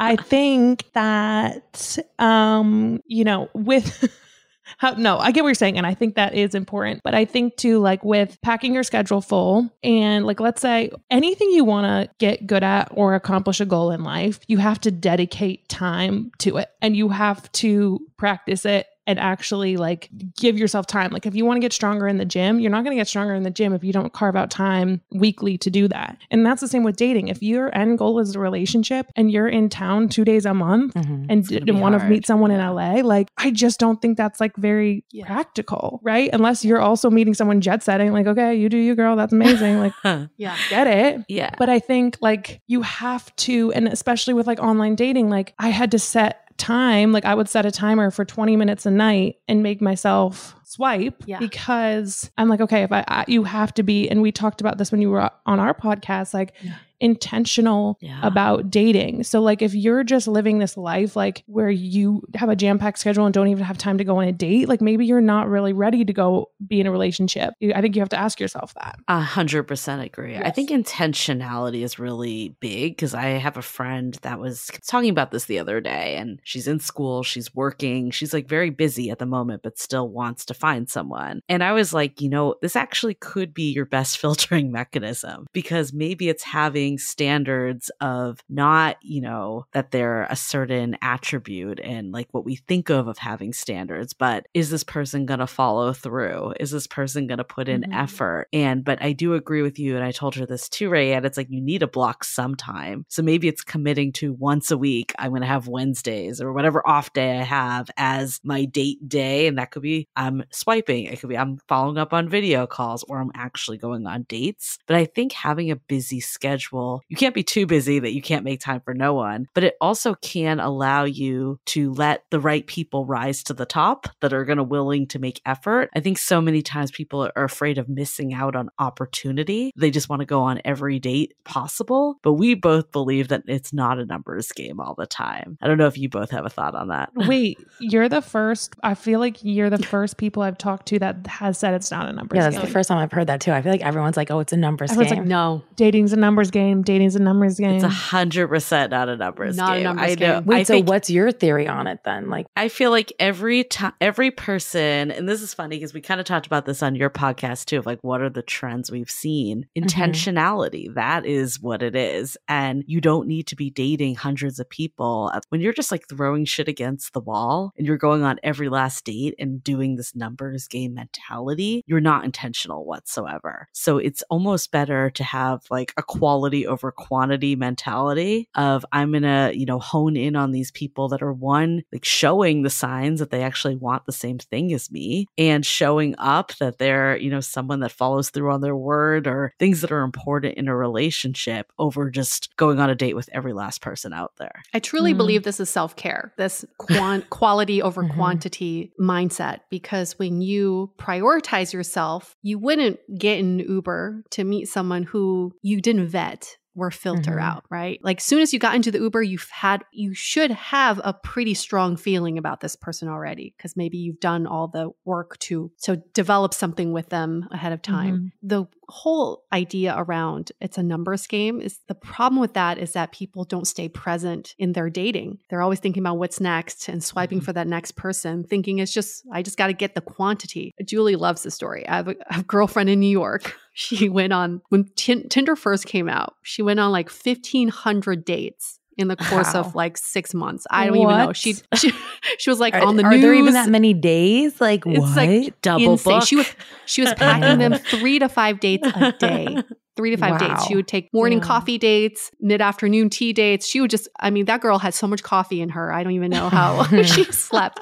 [SPEAKER 5] I think that um, you know, with [LAUGHS] how no, I get what you're saying, and I think that is important. But I think too, like with packing your schedule full and like let's say anything you want to get good at or accomplish a goal in life, you have to dedicate time to it and you have to practice it and actually like give yourself time. Like if you want to get stronger in the gym, you're not going to get stronger in the gym if you don't carve out time weekly to do that. And that's the same with dating. If your end goal is a relationship and you're in town 2 days a month
[SPEAKER 4] Mhm.
[SPEAKER 5] and
[SPEAKER 2] It's
[SPEAKER 5] didn't want to meet someone in LA, like I just don't think that's like very
[SPEAKER 1] Yeah.
[SPEAKER 5] practical, right? Unless you're also meeting someone jet setting like okay, you do you girl, that's amazing. Like [LAUGHS]
[SPEAKER 1] Yeah.
[SPEAKER 5] get it.
[SPEAKER 2] yeah.
[SPEAKER 5] But I think like you have to, and especially with like online dating, like I had to set time. Like I would set a timer for 20 minutes a night and make myself swipe
[SPEAKER 1] Yeah.
[SPEAKER 5] because I'm like, okay, if I, I, you have to be, and we talked about this when you were on our podcast, like, intentional
[SPEAKER 2] Yeah.
[SPEAKER 5] about dating. So like if you're just living this life like where you have a jam-packed schedule and don't even have time to go on a date, like maybe you're not really ready to go be in a relationship. I think you have to ask yourself that.
[SPEAKER 2] A hundred percent agree. I think intentionality is really big because I have a friend that was talking about this the other day and she's in school, she's working, she's like very busy at the moment, but still wants to find someone. And I was like, you know, this actually could be your best [LAUGHS] filtering mechanism because maybe it's having standards of not, you know, that they're a certain attribute and like what we think of of having standards, but is this person going to follow through? Is this person going to put in
[SPEAKER 4] Mhm.
[SPEAKER 2] effort? And, but I do agree with you. And I told her this too, Ray, and it's like you need a block sometime. So maybe it's committing to once a week, I'm going to have Wednesdays or whatever off day I have as my date day. And that could be I'm swiping, it could be I'm following up on video calls or I'm actually going on dates. But I think having a busy schedule, you can't be too busy that you can't make time for no one, but it also can allow you to let the right people rise to the top that are going to willing to make effort. I think so many times people are afraid of missing out on opportunity. They just want to go on every date possible, but we both believe that it's not a numbers game all the time. I don't know if you both have a thought on that. [LAUGHS]
[SPEAKER 5] Wait, you're the first. I feel like you're the first people I've talked to that has said it's not a numbers
[SPEAKER 4] Yeah, that's the first time I've heard that too. I feel like everyone's like, "Oh, it's a numbers
[SPEAKER 5] Everyone's
[SPEAKER 4] game."
[SPEAKER 5] like,
[SPEAKER 1] No,
[SPEAKER 5] Dating's a numbers game. Dating's a numbers game.
[SPEAKER 2] It's a hundred percent not a numbers game.
[SPEAKER 1] Not a
[SPEAKER 2] game.
[SPEAKER 1] numbers
[SPEAKER 2] I know.
[SPEAKER 1] game.
[SPEAKER 4] Wait,
[SPEAKER 2] I
[SPEAKER 4] so
[SPEAKER 2] think-
[SPEAKER 4] what's your theory on it then? Like,
[SPEAKER 2] I feel like every time, every person, and this is funny because we kind of talked about this on your podcast too, of like what are the trends we've seen? Mm-hmm. Intentionality. that is what it is. And you don't need to be dating hundreds of people. When you're just like throwing shit against the wall and you're going on every last date and doing this numbers game mentality, you're not intentional whatsoever. So it's almost better to have like a quality over quantity mentality of I'm going to, you know, hone in on these people that are one, like showing the signs that they actually want the same thing as me and showing up that they're, you know, someone that follows through on their word or things that are important in a relationship over just going on a date with every last person out there.
[SPEAKER 1] I truly
[SPEAKER 5] Mhm.
[SPEAKER 1] believe this is self care, this quan- [LAUGHS] quality over
[SPEAKER 4] Mhm.
[SPEAKER 1] quantity mindset. Because when you prioritize yourself, you wouldn't get an Uber to meet someone who you didn't vet or filter
[SPEAKER 4] Mhm.
[SPEAKER 1] out, right? Like soon as you got into the Uber, you've had you should have a pretty strong feeling about this person already because maybe you've done all the work to to develop something with them ahead of time. The whole idea around it's a numbers game is the problem with that is that people don't stay present in their dating. They're always thinking about what's next and swiping mm-hmm. for that next person, thinking it's just I just got to get the quantity. Julie loves the story. I have a, I have a girlfriend in New York. [LAUGHS] She went on when Tin- Tinder first came out. She went on like fifteen hundred dates in the course
[SPEAKER 4] Wow.
[SPEAKER 1] of like six months. I don't even know. She [LAUGHS] she, she was like
[SPEAKER 4] are,
[SPEAKER 1] on the
[SPEAKER 4] are
[SPEAKER 1] news.
[SPEAKER 4] there even that many days? Like,
[SPEAKER 1] It's
[SPEAKER 4] what?
[SPEAKER 1] like
[SPEAKER 2] Double
[SPEAKER 1] insane.
[SPEAKER 2] book.
[SPEAKER 1] She was she was packing them [LAUGHS] three to five dates a day. Three to five dates. She would take morning
[SPEAKER 5] Yeah.
[SPEAKER 1] coffee dates, mid afternoon tea dates. She would just, I mean, that girl had so much coffee in her. I don't even know how [LAUGHS] she slept.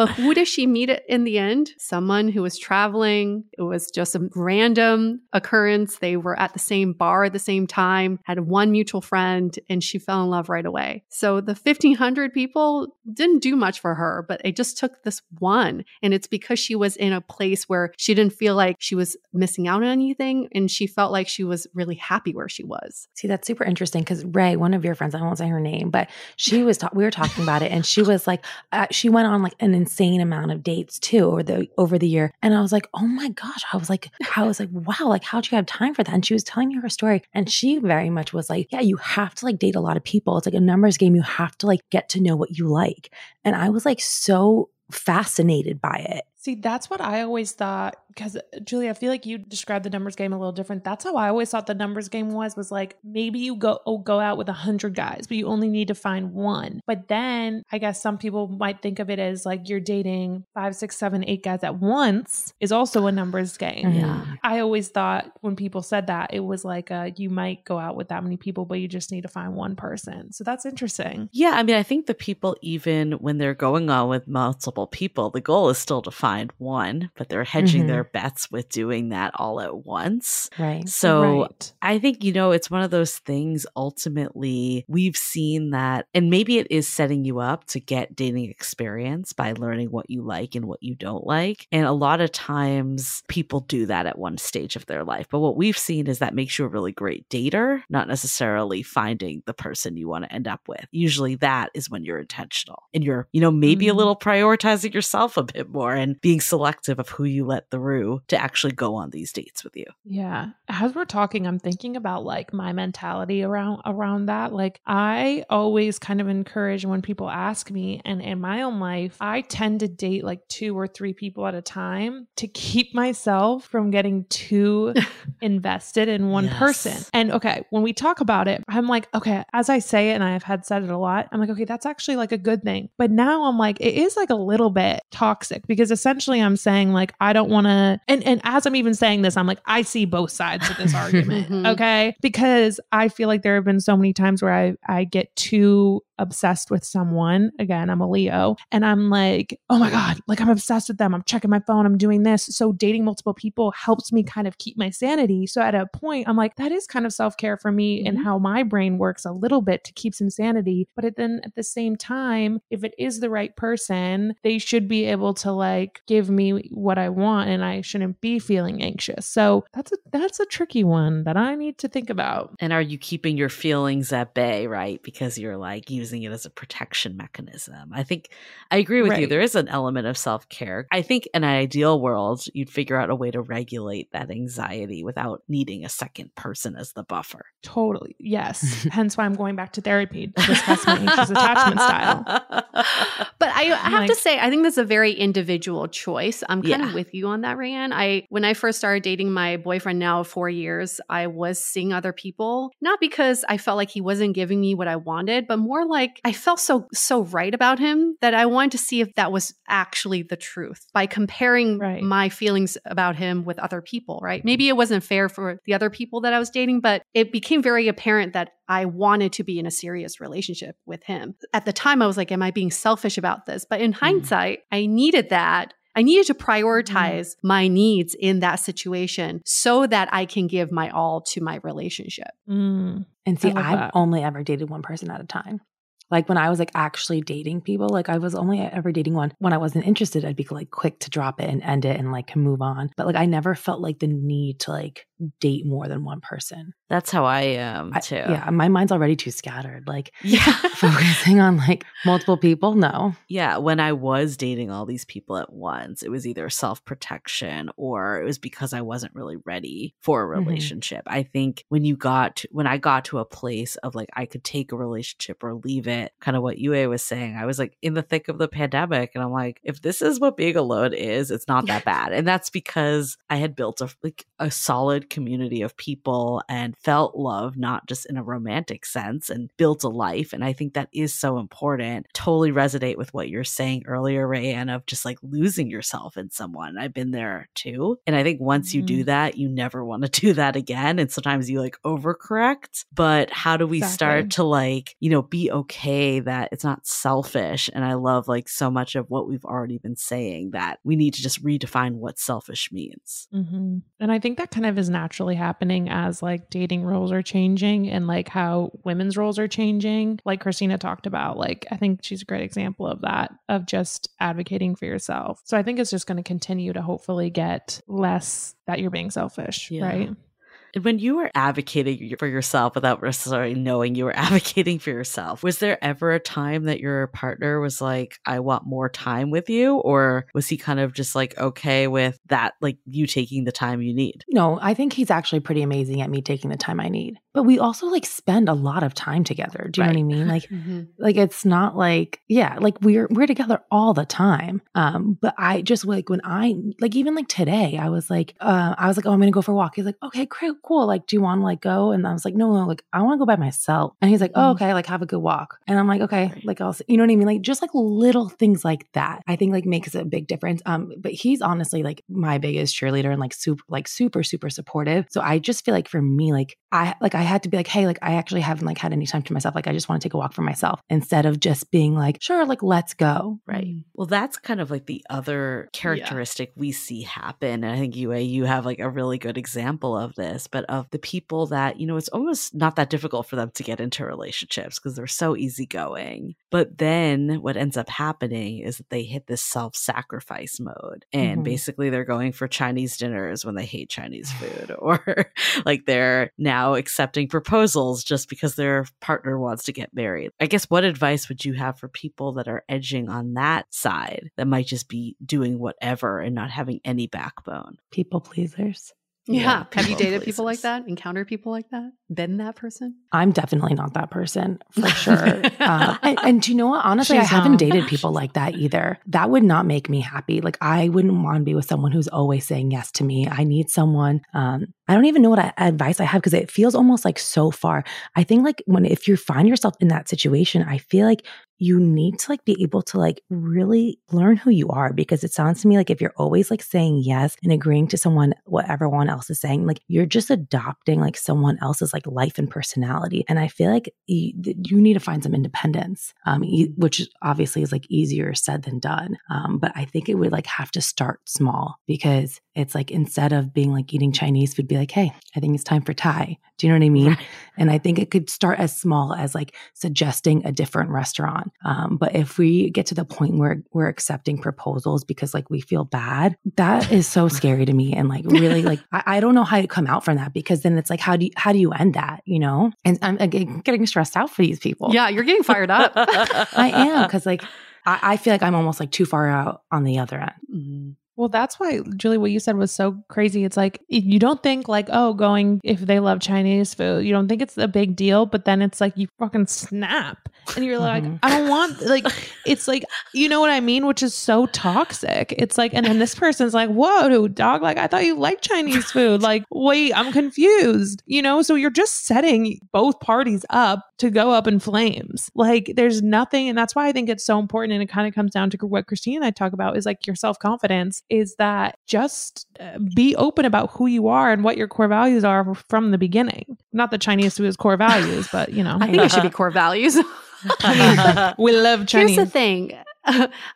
[SPEAKER 1] But who does she meet in the end? Someone who was traveling. It was just a random occurrence. They were at the same bar at the same time, had one mutual friend, and she fell in love right away. So the 1500 people didn't do much for her, but it just took this one. And it's because she was in a place where she didn't feel like she was missing out on anything. And she felt like she was really happy where she was.
[SPEAKER 4] See, that's super interesting because Ray, one of your friends, I won't say her name, but she was, ta- we were talking about it and she was like, uh, she went on like an insane amount of dates too over the, over the year. And I was like, oh my gosh, I was like, [LAUGHS] I was like, wow, like how'd you have time for that? And she was telling me her story and she very much was like, yeah, you have to like date a lot of people. It's like a numbers game. You have to like get to know what you like. And I was like so fascinated by it.
[SPEAKER 5] See, that's what I always thought. Because Julie, I feel like you described the numbers game a little different. That's how I always thought the numbers game was. Was like maybe you go oh, go out with a hundred guys, but you only need to find one. But then I guess some people might think of it as like you're dating five, six, seven, eight guys at once is also a numbers game.
[SPEAKER 2] Yeah.
[SPEAKER 5] I always thought when people said that it was like uh, you might go out with that many people, but you just need to find one person. So that's interesting.
[SPEAKER 2] Yeah, I mean, I think the people, even when they're going on with multiple people, the goal is still to find one, but they're hedging
[SPEAKER 4] Mhm.
[SPEAKER 2] their their bets with doing that all at once.
[SPEAKER 4] Right.
[SPEAKER 2] So
[SPEAKER 5] Right.
[SPEAKER 2] I think, you know, it's one of those things ultimately we've seen that, and maybe it is setting you up to get dating experience by learning what you like and what you don't like. And a lot of times people do that at one stage of their life. But what we've seen is that makes you a really great dater, not necessarily finding the person you want to end up with. Usually that is when you're intentional and you're, you know, maybe a
[SPEAKER 5] Mhm.
[SPEAKER 2] little prioritizing yourself a bit more and being selective of who you let through to actually go on these dates with you.
[SPEAKER 5] Yeah. As we're talking, I'm thinking about like my mentality around around that. Like I always kind of encourage when people ask me and in my own life, I tend to date like two or three people at a time to keep myself from getting too [LAUGHS] invested in one
[SPEAKER 2] Yes.
[SPEAKER 5] person. And okay, when we talk about it, I'm like, okay, as I say it and I have had said it a lot, I'm like, okay, that's actually like a good thing. But now I'm like, it is like a little bit toxic because essentially I'm saying like I don't want to and and as I'm even saying this, I'm like, I see both sides of this [LAUGHS] argument.
[SPEAKER 1] Mhm.
[SPEAKER 5] Okay. Because I feel like there have been so many times where I I get too obsessed with someone. Again, I'm a Leo, and I'm like, oh my God, like I'm obsessed with them. I'm checking my phone, I'm doing this. So dating multiple people helps me kind of keep my sanity. So at a point, I'm like, that is kind of self-care for me and mm-hmm. how my brain works a little bit to keep some sanity. But then at the same time, if it is the right person, they should be able to like give me what I want and I shouldn't be feeling anxious. So that's a that's a tricky one that I need to think about.
[SPEAKER 2] And are you keeping your feelings at bay, right? Because you're like using it as a protection mechanism. I think I agree with you. There is an element of self care. I think in an ideal world, you'd figure out a way to regulate that anxiety without needing a second person as the buffer.
[SPEAKER 5] Totally. Yes. [LAUGHS] Hence why I'm going back to therapy to discuss my anxious attachment style. [LAUGHS]
[SPEAKER 1] But I, I have
[SPEAKER 5] Like-
[SPEAKER 1] to say, I think that's a very individual choice. I'm kind
[SPEAKER 2] Yeah.
[SPEAKER 1] of with you on that, Raeann. I when I first started dating my boyfriend now of four years, I was seeing other people, not because I felt like he wasn't giving me what I wanted, but more like I felt so so right about him that I wanted to see if that was actually the truth by comparing
[SPEAKER 5] Right.
[SPEAKER 1] my feelings about him with other people, right? Maybe it wasn't fair for the other people that I was dating, but it became very apparent that I wanted to be in a serious relationship with him. At the time, I was like, Am I being selfish about this? But in hindsight, I needed that. I needed to prioritize my needs in that situation so that I can give my all to my relationship.
[SPEAKER 5] Mm.
[SPEAKER 4] And see,
[SPEAKER 5] I
[SPEAKER 4] I've
[SPEAKER 5] that.
[SPEAKER 4] only ever dated one person at a time. Like when I was like actually dating people, like I was only ever dating one. When I wasn't interested, I'd be like quick to drop it and end it and like move on. But like I never felt like the need to like date more than one person.
[SPEAKER 2] That's how I am
[SPEAKER 4] I-
[SPEAKER 2] too.
[SPEAKER 4] yeah, my mind's already too scattered. Like [LAUGHS]
[SPEAKER 2] Yeah.
[SPEAKER 4] focusing on like multiple people, no.
[SPEAKER 2] Yeah, when I was dating all these people at once, it was either self protection or it was because I wasn't really ready for a
[SPEAKER 4] Mhm.
[SPEAKER 2] relationship. I think when you got to, when I got to a place of like I could take a relationship or leave it, kind of what Yue was saying, I was like in the thick of the pandemic, and I'm like, if this is what being alone is, it's not that [LAUGHS] bad, and that's because I had built a like a solid community of people and felt love, not just in a romantic sense, and built a life. And I think that is so important. Totally resonate with what you're saying earlier, Raeann, of just like losing yourself in someone. I've been there too. And I think once you do
[SPEAKER 5] Mhm.
[SPEAKER 2] that, you never want to [LAUGHS] do that again. And sometimes you like overcorrect. But how do we
[SPEAKER 5] Exactly.
[SPEAKER 2] start to like, you know, be okay that it's not selfish? And I love like so much of what we've already been saying that we need to just redefine what selfish means.
[SPEAKER 5] hmm And I think that kind of is naturally happening as like dating roles are changing and like how women's roles are changing. Like Kristina talked about, like I think she's a great example of that, of just advocating for yourself. So I think it's just going to continue to hopefully get less that you're being selfish,
[SPEAKER 2] Yeah.
[SPEAKER 5] right?
[SPEAKER 2] And when you were advocating for yourself without necessarily knowing you were [LAUGHS] advocating for yourself, was there ever a time that your partner was like, I want more time with you? Or was he kind of just like okay with that, like you taking the time you need?
[SPEAKER 4] No, I think he's actually pretty amazing at me taking the time I need. But we also like spend a lot of time together. Do you know what I mean? Like [LAUGHS] like it's not like yeah like we're we're together all the time um but i just like when i like even like today i was like uh i was like oh i'm gonna go for a walk he's like okay cool cool. Like, do you want to like go? And I was like, no, no, like I want to go by myself. And he's like, oh, okay, like have a good walk. And I'm like, okay, like I'll, you know what I mean? Like just like little things like that, I think like makes a big difference. Um, but he's honestly like my biggest cheerleader and like super, like super, super supportive. So I just feel like for me, like I, like I had to be like, hey, like I actually haven't like had any time to myself. Like I just want to take a walk for myself instead of just being like, sure, like let's go.
[SPEAKER 2] Right. Well, that's kind of like the other characteristic we see happen. And I think you, you have like a really good example of this, but of the people that, you know, it's almost not that difficult for them to get into relationships because they're so easygoing. But then what ends up happening is that they hit this self sacrifice mode. And
[SPEAKER 4] Mhm.
[SPEAKER 2] basically they're going for Chinese dinners when they hate Chinese food, [LAUGHS] or like they're now accepting proposals just because their partner wants to get married. I guess what advice would you have for people that are edging on that side that might just be doing whatever and not having any backbone?
[SPEAKER 4] People pleasers.
[SPEAKER 1] Yeah. Have you dated people like that? Encountered people like that? Been that person?
[SPEAKER 4] I'm definitely not that person for sure. uh, [LAUGHS] and, and do you know what? Honestly, I haven't dated people like that either. That would not make me happy. Like, I wouldn't want to be with someone who's always saying yes to me. I need someone. Um, I don't even know what I, advice I have because it feels almost like so far. I think like when if you find yourself in that situation, I feel like you need to like be able to like really learn who you are because it sounds to me like if you're always like saying yes and agreeing to someone what everyone else is saying like you're just adopting like someone else's like life and personality. And i feel like you, you need to find some independence um e- which obviously is like easier said than done. Um but i think it would like have to start small because it's like instead of being like eating chinese food be like hey i think it's time for thai do you know what i mean and I think it could start as small as like suggesting a different restaurant. Um, but if we get to the point where we're accepting proposals because like we feel bad, that is so [LAUGHS] scary to me. And like really like [LAUGHS] I, I don't know how to come out from that because then it's like how do you how do you end that, you know? And I'm again getting stressed out for these people.
[SPEAKER 1] Yeah, you're getting fired up. [LAUGHS]
[SPEAKER 4] I am because like I, I feel like I'm almost like too far out on the other end.
[SPEAKER 2] Mhm.
[SPEAKER 5] Well, that's why, Julie, what you said was so crazy. It's like you don't think like, oh, going if they love Chinese food, you don't think it's a big deal, but then it's like you fucking snap and you're like,
[SPEAKER 4] Mhm.
[SPEAKER 5] I don't want like it's like you know what I mean, which is so toxic. It's like, and then this person's like, whoa, dog, like I thought you liked Chinese food. Like, wait, I'm confused. You know, so you're just setting both parties up to go up in flames. Like, there's nothing, and that's why I think it's so important. And it kind of comes down to what Christine and I talk about is like your self confidence is that just uh, be open about who you are and what your core values are from the beginning. Not that Chinese food is core values, but you know, [LAUGHS]
[SPEAKER 1] I think it should be [LAUGHS] core values. [LAUGHS]
[SPEAKER 5] we love Chinese.
[SPEAKER 1] Here's the thing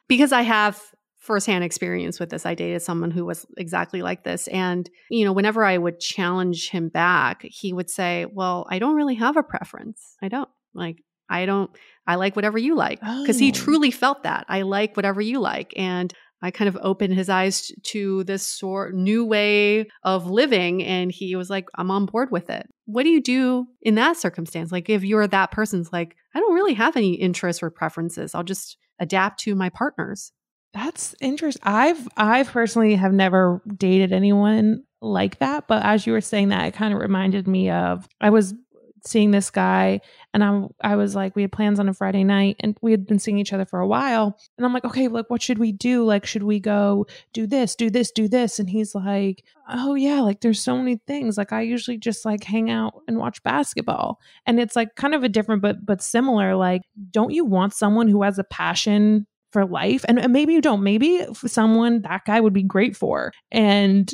[SPEAKER 1] because I have firsthand experience with this. I dated someone who was exactly like this. And, you know, whenever I would challenge him back, he would say, Well, I don't really have a preference. I don't. Like, I don't, I like whatever you like. Because he
[SPEAKER 5] Oh.
[SPEAKER 1] truly felt that. I like whatever you like. And I kind of opened his eyes to this sort new way of living. And he was like, I'm on board with it. What do you do in that circumstance? Like, if you're that person's like, I don't really have any interests or preferences, I'll just adapt to my partners.
[SPEAKER 5] That's interesting. I've I've personally have never dated anyone like that, but as you were saying that, it kind of reminded me of I was seeing this guy and I I was like we had plans on a Friday night and we had been seeing each other for a while and I'm like okay like what should we do? Like should we go do this do this do this? And he's like oh yeah like there's so many things. Like I usually just like hang out and watch basketball. And it's like kind of a different but but similar like don't you want someone who has a passion for life? And, and maybe you don't. Maybe someone that guy would be great for and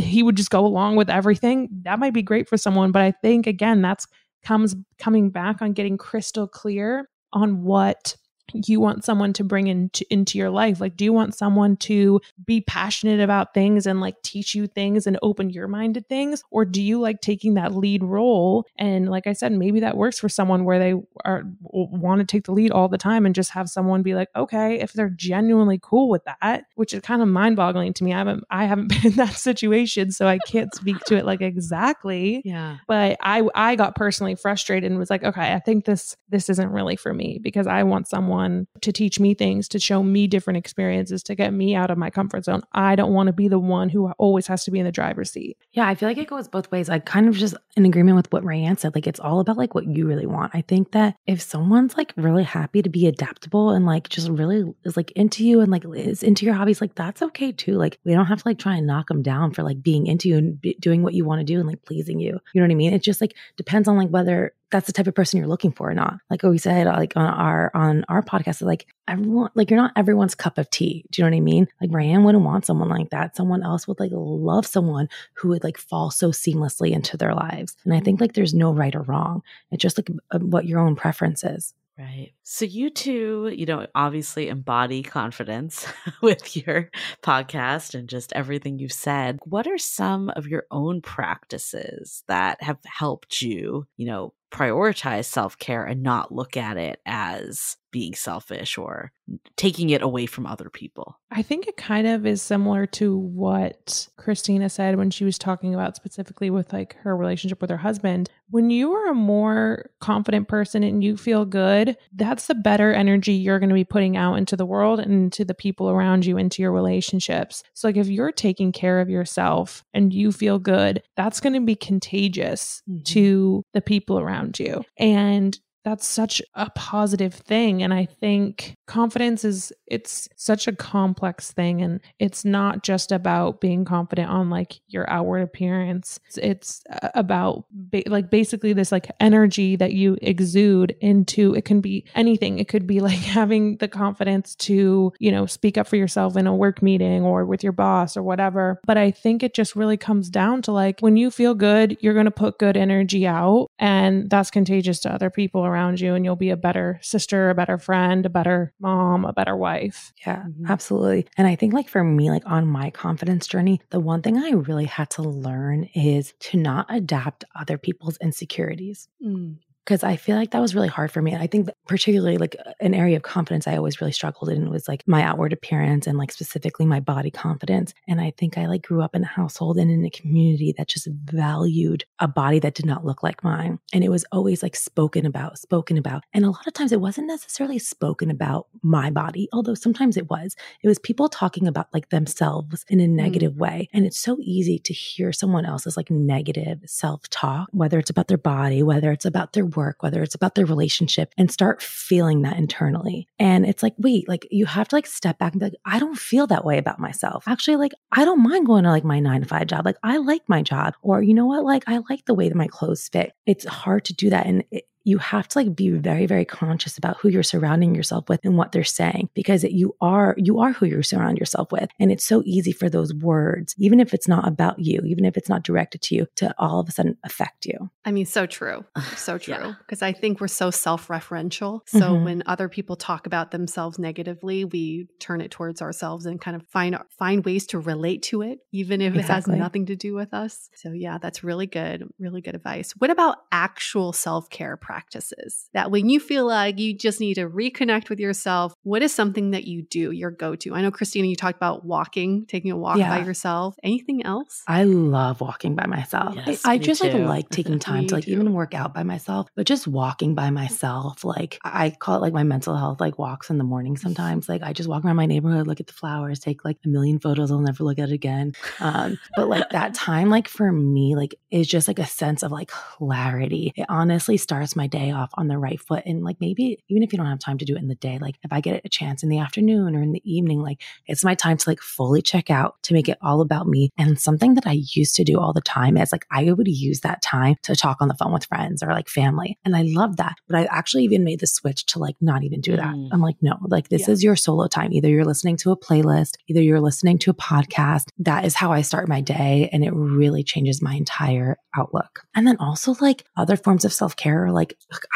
[SPEAKER 5] he would just go along with everything. That might be great for someone but i think again that's comes coming back on getting crystal clear on what you want someone to bring into into your life? Like do you want someone to be passionate about things and like teach you things and open your mind to things? Or do you like taking that lead role? And like i said maybe that works for someone where they are want to take the lead all the time and just have someone be like okay if they're genuinely cool with that which is kind of mind-boggling to me. I haven't i haven't [LAUGHS] been in that situation so i can't speak to it like exactly.
[SPEAKER 1] Yeah.
[SPEAKER 5] but i i got personally frustrated and was like okay i think this this isn't really for me because i want someone one to teach me things, to show me different experiences, to get me out of my comfort zone. I don't want to be the one who always has to be in the driver's seat.
[SPEAKER 4] Yeah, I feel like it goes both ways. I kind of just in agreement with what Raeann said. Like it's all about like what you really want. I think that if someone's like really happy to be adaptable and like just really is like into you and like is into your hobbies, like that's okay too. Like we don't have to like try and knock them down for like being into you and be, doing what you want to do and like pleasing you. You know what I mean? It just like depends on like whether that's the type of person you're looking for or not. Like oh, we said, uh, like on our on our podcast, like everyone, like you're not everyone's cup of tea. Do you know what I mean? Like Raeann wouldn't want someone like that. Someone else would like love someone who would like fall so seamlessly into their lives. And I think like there's no right or wrong. It's just like uh, what your own preference is.
[SPEAKER 2] Right. So you two, you know, obviously embody confidence [LAUGHS] with your podcast and just everything you've said. What are some of your own practices that have helped you, you know, prioritize self-care and not look at it as being selfish or taking it away from other people.
[SPEAKER 5] I think it kind of is similar to what Kristina said when she was talking about specifically with like her relationship with her husband. When you are a more confident person and you feel good, that's the better energy you're going to be putting out into the world and to the people around you, into your relationships. So, like, if you're taking care of yourself and you feel good, that's going to be contagious mm-hmm. to the people around you. And that's such a positive thing. And i think confidence is it's such a complex thing. And it's not just about being confident on like your outward appearance. It's, about ba- like basically this like energy that you exude into it can be anything. It could be like [LAUGHS] having the confidence to you know speak up for yourself in a work meeting or with your boss or whatever. But i think it just really comes down to like when you feel good you're going to put good energy out. And that's contagious to other people around around you and you'll be a better sister, a better friend, a better mom, a better wife.
[SPEAKER 4] Yeah, mm-hmm. absolutely. And I think like for me, like on my confidence journey, the one thing I really had to learn is to not adapt other people's insecurities. Mm because I feel like that was really hard for me. I think particularly like an area of confidence I always really struggled in was like my outward appearance and like specifically my body confidence. And I think I like grew up in a household and in a community that just valued a body that did not look like mine. And it was always like spoken about, spoken about. And a lot of times it wasn't necessarily spoken about my body, although sometimes it was. It was people talking about like themselves in a mm. negative mm. way. And it's so easy to hear someone else's like negative self talk, whether it's about their body, whether it's about their work, whether it's about their relationship, and start feeling that internally. And it's like, wait, like you have to like step back and be like, I don't feel that way about myself. Actually, like I don't mind going to like my nine to five job. Like I like my job. Or you know what? Like I like the way that my clothes fit. It's hard to do that. And it, you have to like be very very conscious about who you're surrounding yourself with and what they're saying because you are you are who you surround yourself with. And it's so easy for those words even if it's not about you even if it's not directed to you to all of a sudden affect you.
[SPEAKER 1] I mean so true. [SIGHS] So true. Because yeah. i think we're so self-referential. So mm-hmm. when other people talk about themselves negatively we turn it towards ourselves and kind of find find ways to relate to it even if exactly. it has nothing to do with us. So yeah that's really good really good advice. What about actual self-care practice practices that when you feel like you just need to reconnect with yourself, what is something that you do, your go to? I know, Kristina, you talked about walking, taking a walk yeah. by yourself. Anything else?
[SPEAKER 4] I love walking by myself. Yes, I, I just too. like like taking [LAUGHS] time to like too. even work out by myself, but just walking by myself. Like I call it like my mental health like walks in the morning sometimes. Like I just walk around my neighborhood, look at the flowers, take like a million photos. I'll never look at it again. Um, but like that [LAUGHS] time, like for me, like is just like a sense of like clarity. It honestly starts my day off on the right foot. And like maybe even if you don't have time to do it in the day, like if I get a chance in the afternoon or in the evening, like it's my time to like fully check out to make it all about me. And something that I used to do all the time is like I would use that time to talk on the phone with friends or like family. And I love that. But I actually even made the switch to like not even do that. Mm. I'm like, no, like this yeah. is your solo time. Either you're listening to a playlist, either you're listening to a podcast. That is how I start my day. And it really changes my entire outlook. And then also like other forms of self care, like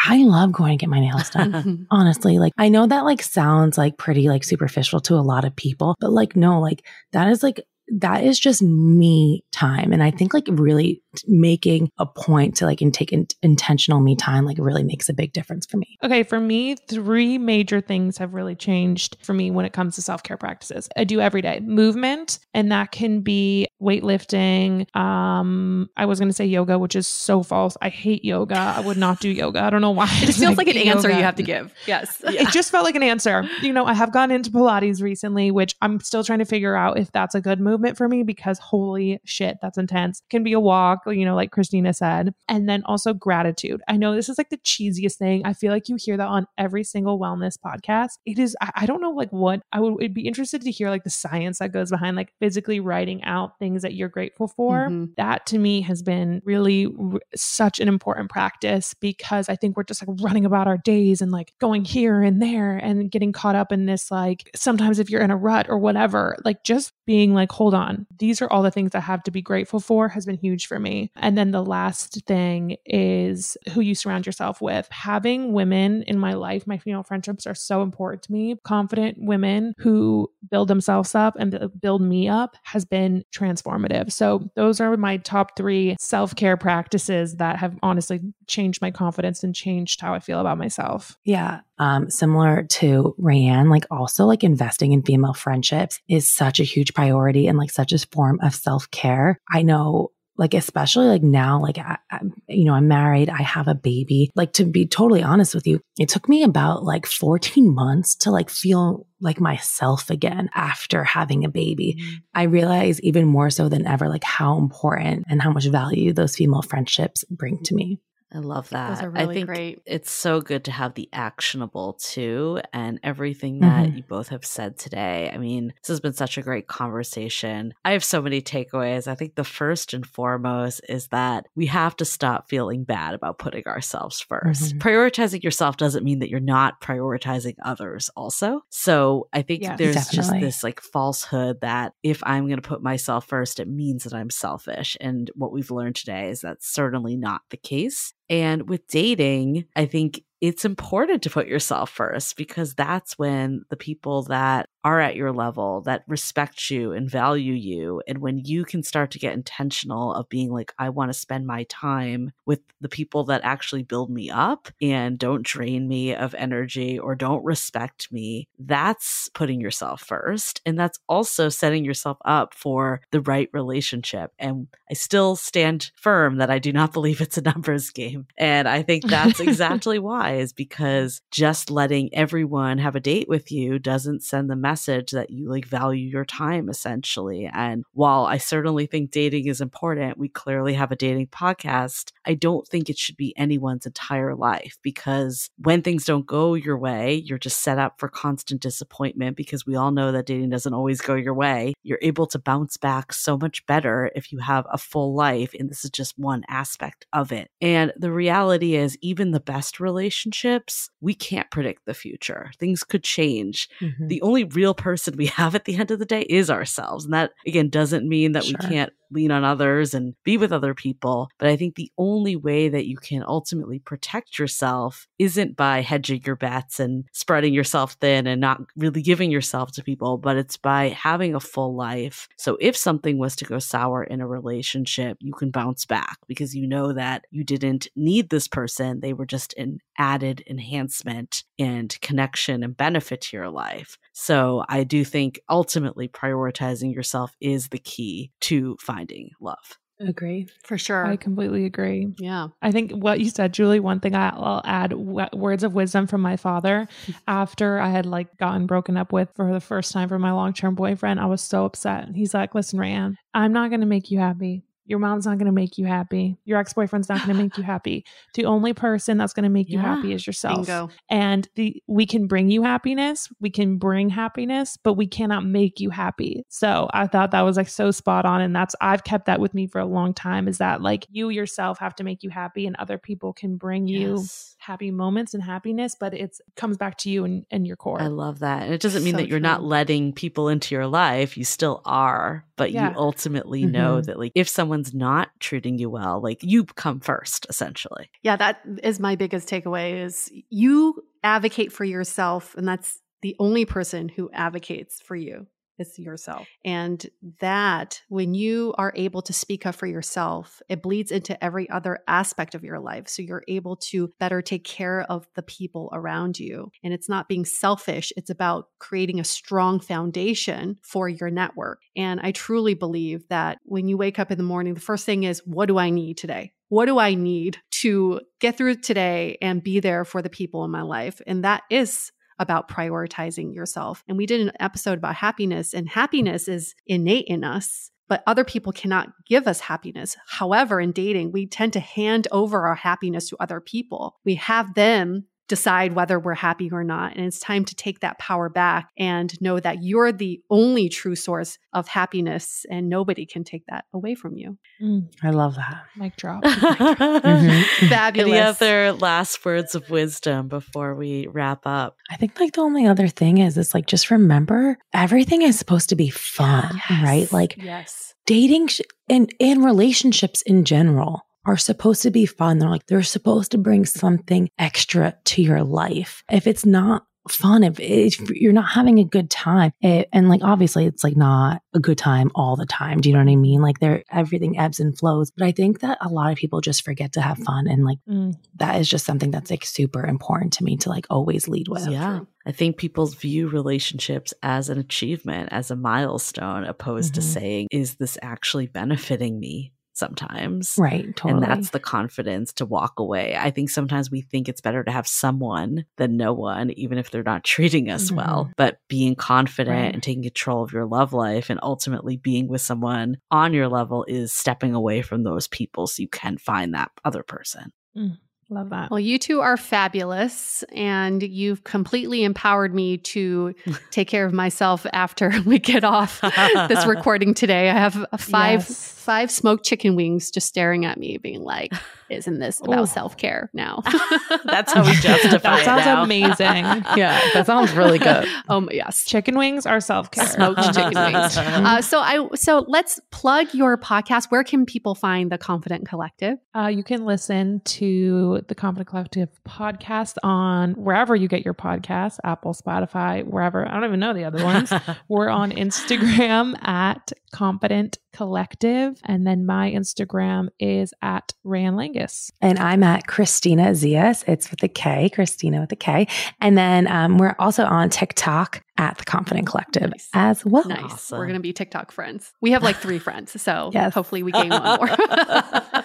[SPEAKER 4] I love going to get my nails done. [LAUGHS] Honestly, like I know that like sounds like pretty like superficial to a lot of people, but like no, like that is like that is just me time. And I think like really making a point to like and take in- intentional me time like really makes a big difference for me.
[SPEAKER 5] Okay, for me, three major things have really changed for me when it comes to self care practices. I do every day movement, and that can be weightlifting. Um, I was going to say yoga, which is so false. I hate yoga. I would not do yoga. I don't know why.
[SPEAKER 3] It just [LAUGHS] feels like an answer you have to give. Yes. [LAUGHS]
[SPEAKER 5] It just felt like an answer. You know, I have gone into Pilates recently, which I'm still trying to figure out if that's a good movement for me because holy shit, that's intense. Can be a walk, you know, like Kristina said. And then also gratitude. I know this is like the cheesiest thing. I feel like you hear that on every single wellness podcast. It is, I, I don't know like what I would be interested to hear like the science that goes behind like physically writing out things that you're grateful for.
[SPEAKER 3] Mhm.
[SPEAKER 5] That to me has been really r- such an important practice because I think we're just like running about our days and like going here and there and getting caught up in this like sometimes if you're in a rut or whatever, like just being like, hold on, these are all the things I have to be grateful for has been huge for me. And then the last thing is who you surround yourself with. Having women in my life, my female friendships are so important to me. Confident women who build themselves up and build me up has been transformative. So those are my top three self care practices that have honestly changed my confidence and changed how I feel about myself.
[SPEAKER 4] Yeah. Um, similar to Raeann, like also like investing in female friendships is such a huge priority and like such a form of self care. I know like especially like now like I, I, you know i'm married i have a baby. Like to be totally honest with you it took me about like 14 months to like feel like myself again after having a baby. Mm-hmm. I realize even more so than ever like how important and how much value those female friendships bring to me
[SPEAKER 2] I love that.
[SPEAKER 3] Are
[SPEAKER 2] I think
[SPEAKER 3] great.
[SPEAKER 2] it's so good to have the actionable too, and everything that
[SPEAKER 4] Mhm.
[SPEAKER 2] you both have said today. I mean, this has been such a great conversation. I have so many takeaways. I think the first and foremost is that we have to stop feeling bad about putting ourselves 1st
[SPEAKER 4] Mhm.
[SPEAKER 2] Prioritizing yourself doesn't mean that you're not prioritizing others, also. So I think
[SPEAKER 5] Yes.
[SPEAKER 2] there's just this like falsehood that if I'm going to put myself first, it means that I'm selfish. And what we've learned today is that's certainly not the case. And with dating, I think it's important to put yourself first because that's when the people that are at your level that respect you and value you and when you can start to get intentional of being like I want to spend my time with the people that actually build me up and don't drain me of energy or don't respect me that's putting yourself first and that's also setting yourself up for the right relationship and I still stand firm that I do not [LAUGHS] believe it's a numbers game and I think that's [LAUGHS] exactly why is because just letting everyone have a date with you doesn't send the message that you like value your time essentially. And while I certainly think dating is important, we clearly have a dating podcast. I don't think it should be anyone's entire life because when things don't go your way, you're just set up for constant disappointment because we all know that dating doesn't always go your way. You're able to bounce back so much better if you have a full life and this is just one aspect of it. And the reality is even the best relationships, we can't predict the future. Things could change.
[SPEAKER 4] Mhm.
[SPEAKER 2] The only real person we [LAUGHS] have at the end of the day is ourselves. And that again doesn't mean that
[SPEAKER 4] Sure.
[SPEAKER 2] we can't lean on others and be with other people. But I think the only way that you can ultimately protect yourself isn't by hedging your bets and spreading yourself thin and not really giving yourself to people, but it's by having a full life. So if something was to go sour in a relationship, you can bounce back because you know that you didn't need this person. They were just an added enhancement and connection and benefit to your life. So I do think ultimately prioritizing yourself is the key to finding love.
[SPEAKER 4] agree
[SPEAKER 3] For sure.
[SPEAKER 5] I completely agree.
[SPEAKER 3] yeah.
[SPEAKER 5] I think what you said, Julie, one thing I- I'll add w- words of wisdom from my father [LAUGHS] after I had like gotten broken up with for the first time from my long term boyfriend. I was so upset. He's like, listen, Ryan, I'm not going to make you happy. Your mom's not going to make you happy. Your ex boyfriend's not going to make you [LAUGHS] happy. The only person that's going to make you happy is yourself.
[SPEAKER 3] Bingo.
[SPEAKER 5] And the we can bring you happiness, we can bring happiness, but we cannot make you happy. So I thought that was like so spot on. And that's I've kept that with me for a long time is that like you yourself have to make you happy and other people can bring you
[SPEAKER 2] Yes.
[SPEAKER 5] happy moments and happiness, but it's comes back to you and, and your core.
[SPEAKER 2] I love that. And it doesn't mean
[SPEAKER 3] So
[SPEAKER 2] that you're not letting people into your life. You still are, but
[SPEAKER 5] Yeah.
[SPEAKER 2] you ultimately know
[SPEAKER 4] Mhm.
[SPEAKER 2] that like if someone's not treating you well, like you come first essentially.
[SPEAKER 3] Yeah, that is my biggest takeaway is you advocate for yourself and that's the only person who advocates for you
[SPEAKER 1] It's yourself. And that, when you are able to speak up for yourself, it bleeds into every other aspect of your life. So you're able to better take care of the people around you. And it's not being selfish, it's about creating a strong foundation for your network. And I truly believe that when you wake up in the morning, the first thing is, what do I need today? What do I need to get through today and be there for the people in my life? And that is about prioritizing yourself. And we did an episode about happiness, and happiness is innate in us. But other people cannot give us happiness. However, in dating, we tend to hand over our happiness to other people. We have them decide whether we're happy or not. And it's time to take that power back and know that you're the only true source of happiness and nobody can take that away from you.
[SPEAKER 4] Mm, I love that.
[SPEAKER 5] Mic drop. [LAUGHS]
[SPEAKER 2] mm-hmm. [LAUGHS]
[SPEAKER 1] Fabulous.
[SPEAKER 2] Any other last words of wisdom before we wrap up?
[SPEAKER 4] I think like the only other thing is is like just remember everything is supposed to be fun, yes. right? Like
[SPEAKER 1] yes.
[SPEAKER 4] dating sh- and and relationships in general are supposed to be fun. They're like, they're supposed to bring something extra to your life. If it's not fun, if, if you're not having a good time, it, and like, obviously it's like not a good time all the time. Do you know what I mean? Like there, everything ebbs and flows. But I think that a lot of people just forget to have fun. And like, mm. that is just something that's like super important to me to like always lead with.
[SPEAKER 2] Yeah. I think people view relationships as an achievement, as a milestone, opposed mm-hmm. to saying, is this actually benefiting me? Sometimes.
[SPEAKER 4] Right. Totally.
[SPEAKER 2] And that's the confidence to walk away. I think sometimes we think it's better to have someone than no one, even if they're not [LAUGHS] treating us mm-hmm. well. But being confident right. and taking control of your love life and ultimately being with someone on your level is stepping away from those people so you can find that other person.
[SPEAKER 5] Mm. Love that.
[SPEAKER 1] Well, you two are fabulous, and you've completely empowered me to [LAUGHS] take care of myself after [LAUGHS] we get off this recording today. I have five yes. five smoked chicken wings just staring at me, being like, "Isn't this about self care now?" [LAUGHS]
[SPEAKER 2] That's how we justify.
[SPEAKER 5] that sounds
[SPEAKER 2] now.
[SPEAKER 5] amazing. [LAUGHS]
[SPEAKER 4] yeah, that sounds really good. [LAUGHS]
[SPEAKER 1] Um, yes,
[SPEAKER 5] chicken wings are self care.
[SPEAKER 1] Smoked chicken wings. Uh, so I so let's plug your podcast. Where can people find the Confident Collective?
[SPEAKER 5] Uh, you can listen to the Confident Collective podcast on wherever you get your podcasts Apple, Spotify, wherever. I don't even know the other ones. We're on Instagram at Confident Collective. And then my Instagram is at Raeann Langus.
[SPEAKER 4] And I'm at Kristina Zias. It's with a K, Kristina with a K. And then um, we're also on TikTok at the Confident Collective nice. as well.
[SPEAKER 1] Nice. Awesome. We're going to be TikTok friends. We have like three friends. So [LAUGHS] yes. hopefully we gain one more. [LAUGHS] [LAUGHS]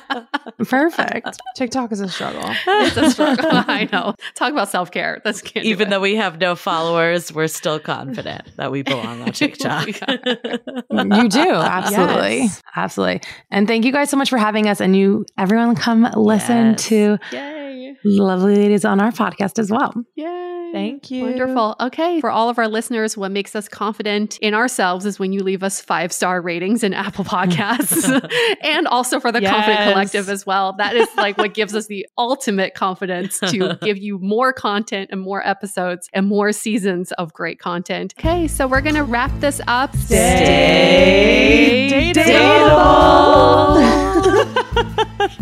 [SPEAKER 4] Perfect. [LAUGHS]
[SPEAKER 5] TikTok is a struggle.
[SPEAKER 1] It's a struggle. [LAUGHS] I know. Talk about self care. That's cute.
[SPEAKER 2] even though we have no followers, we're still confident that we belong on [LAUGHS] TikTok.
[SPEAKER 4] you do absolutely, yes. absolutely. And thank you guys so much for having us. And you, everyone, come listen yes. to
[SPEAKER 1] Yay.
[SPEAKER 4] Lovely ladies on our podcast as well.
[SPEAKER 1] Yay.
[SPEAKER 5] Thank you.
[SPEAKER 1] Wonderful. Okay. For all of our listeners, what makes us confident in ourselves is when you leave us five star ratings in Apple Podcasts [LAUGHS] [LAUGHS] and also for the yes. Confident Collective as well. That is like what gives us the [LAUGHS] ultimate confidence to give you more content and more episodes and more seasons of great content. Okay. So we're going to wrap this up.
[SPEAKER 4] Stay, Stay dateable. dateable.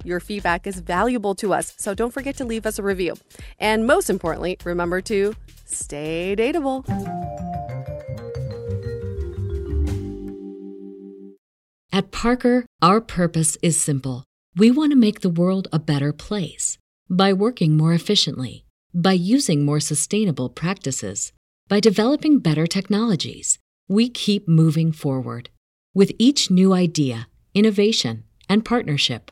[SPEAKER 4] Your feedback is valuable to us, so don't forget to leave us a review. And most importantly, remember to stay dateable.
[SPEAKER 8] At Parker, our purpose is simple. We want to make the world a better place by working more efficiently, by using more sustainable practices, by developing better technologies. We keep moving forward. With each new idea, innovation, and partnership,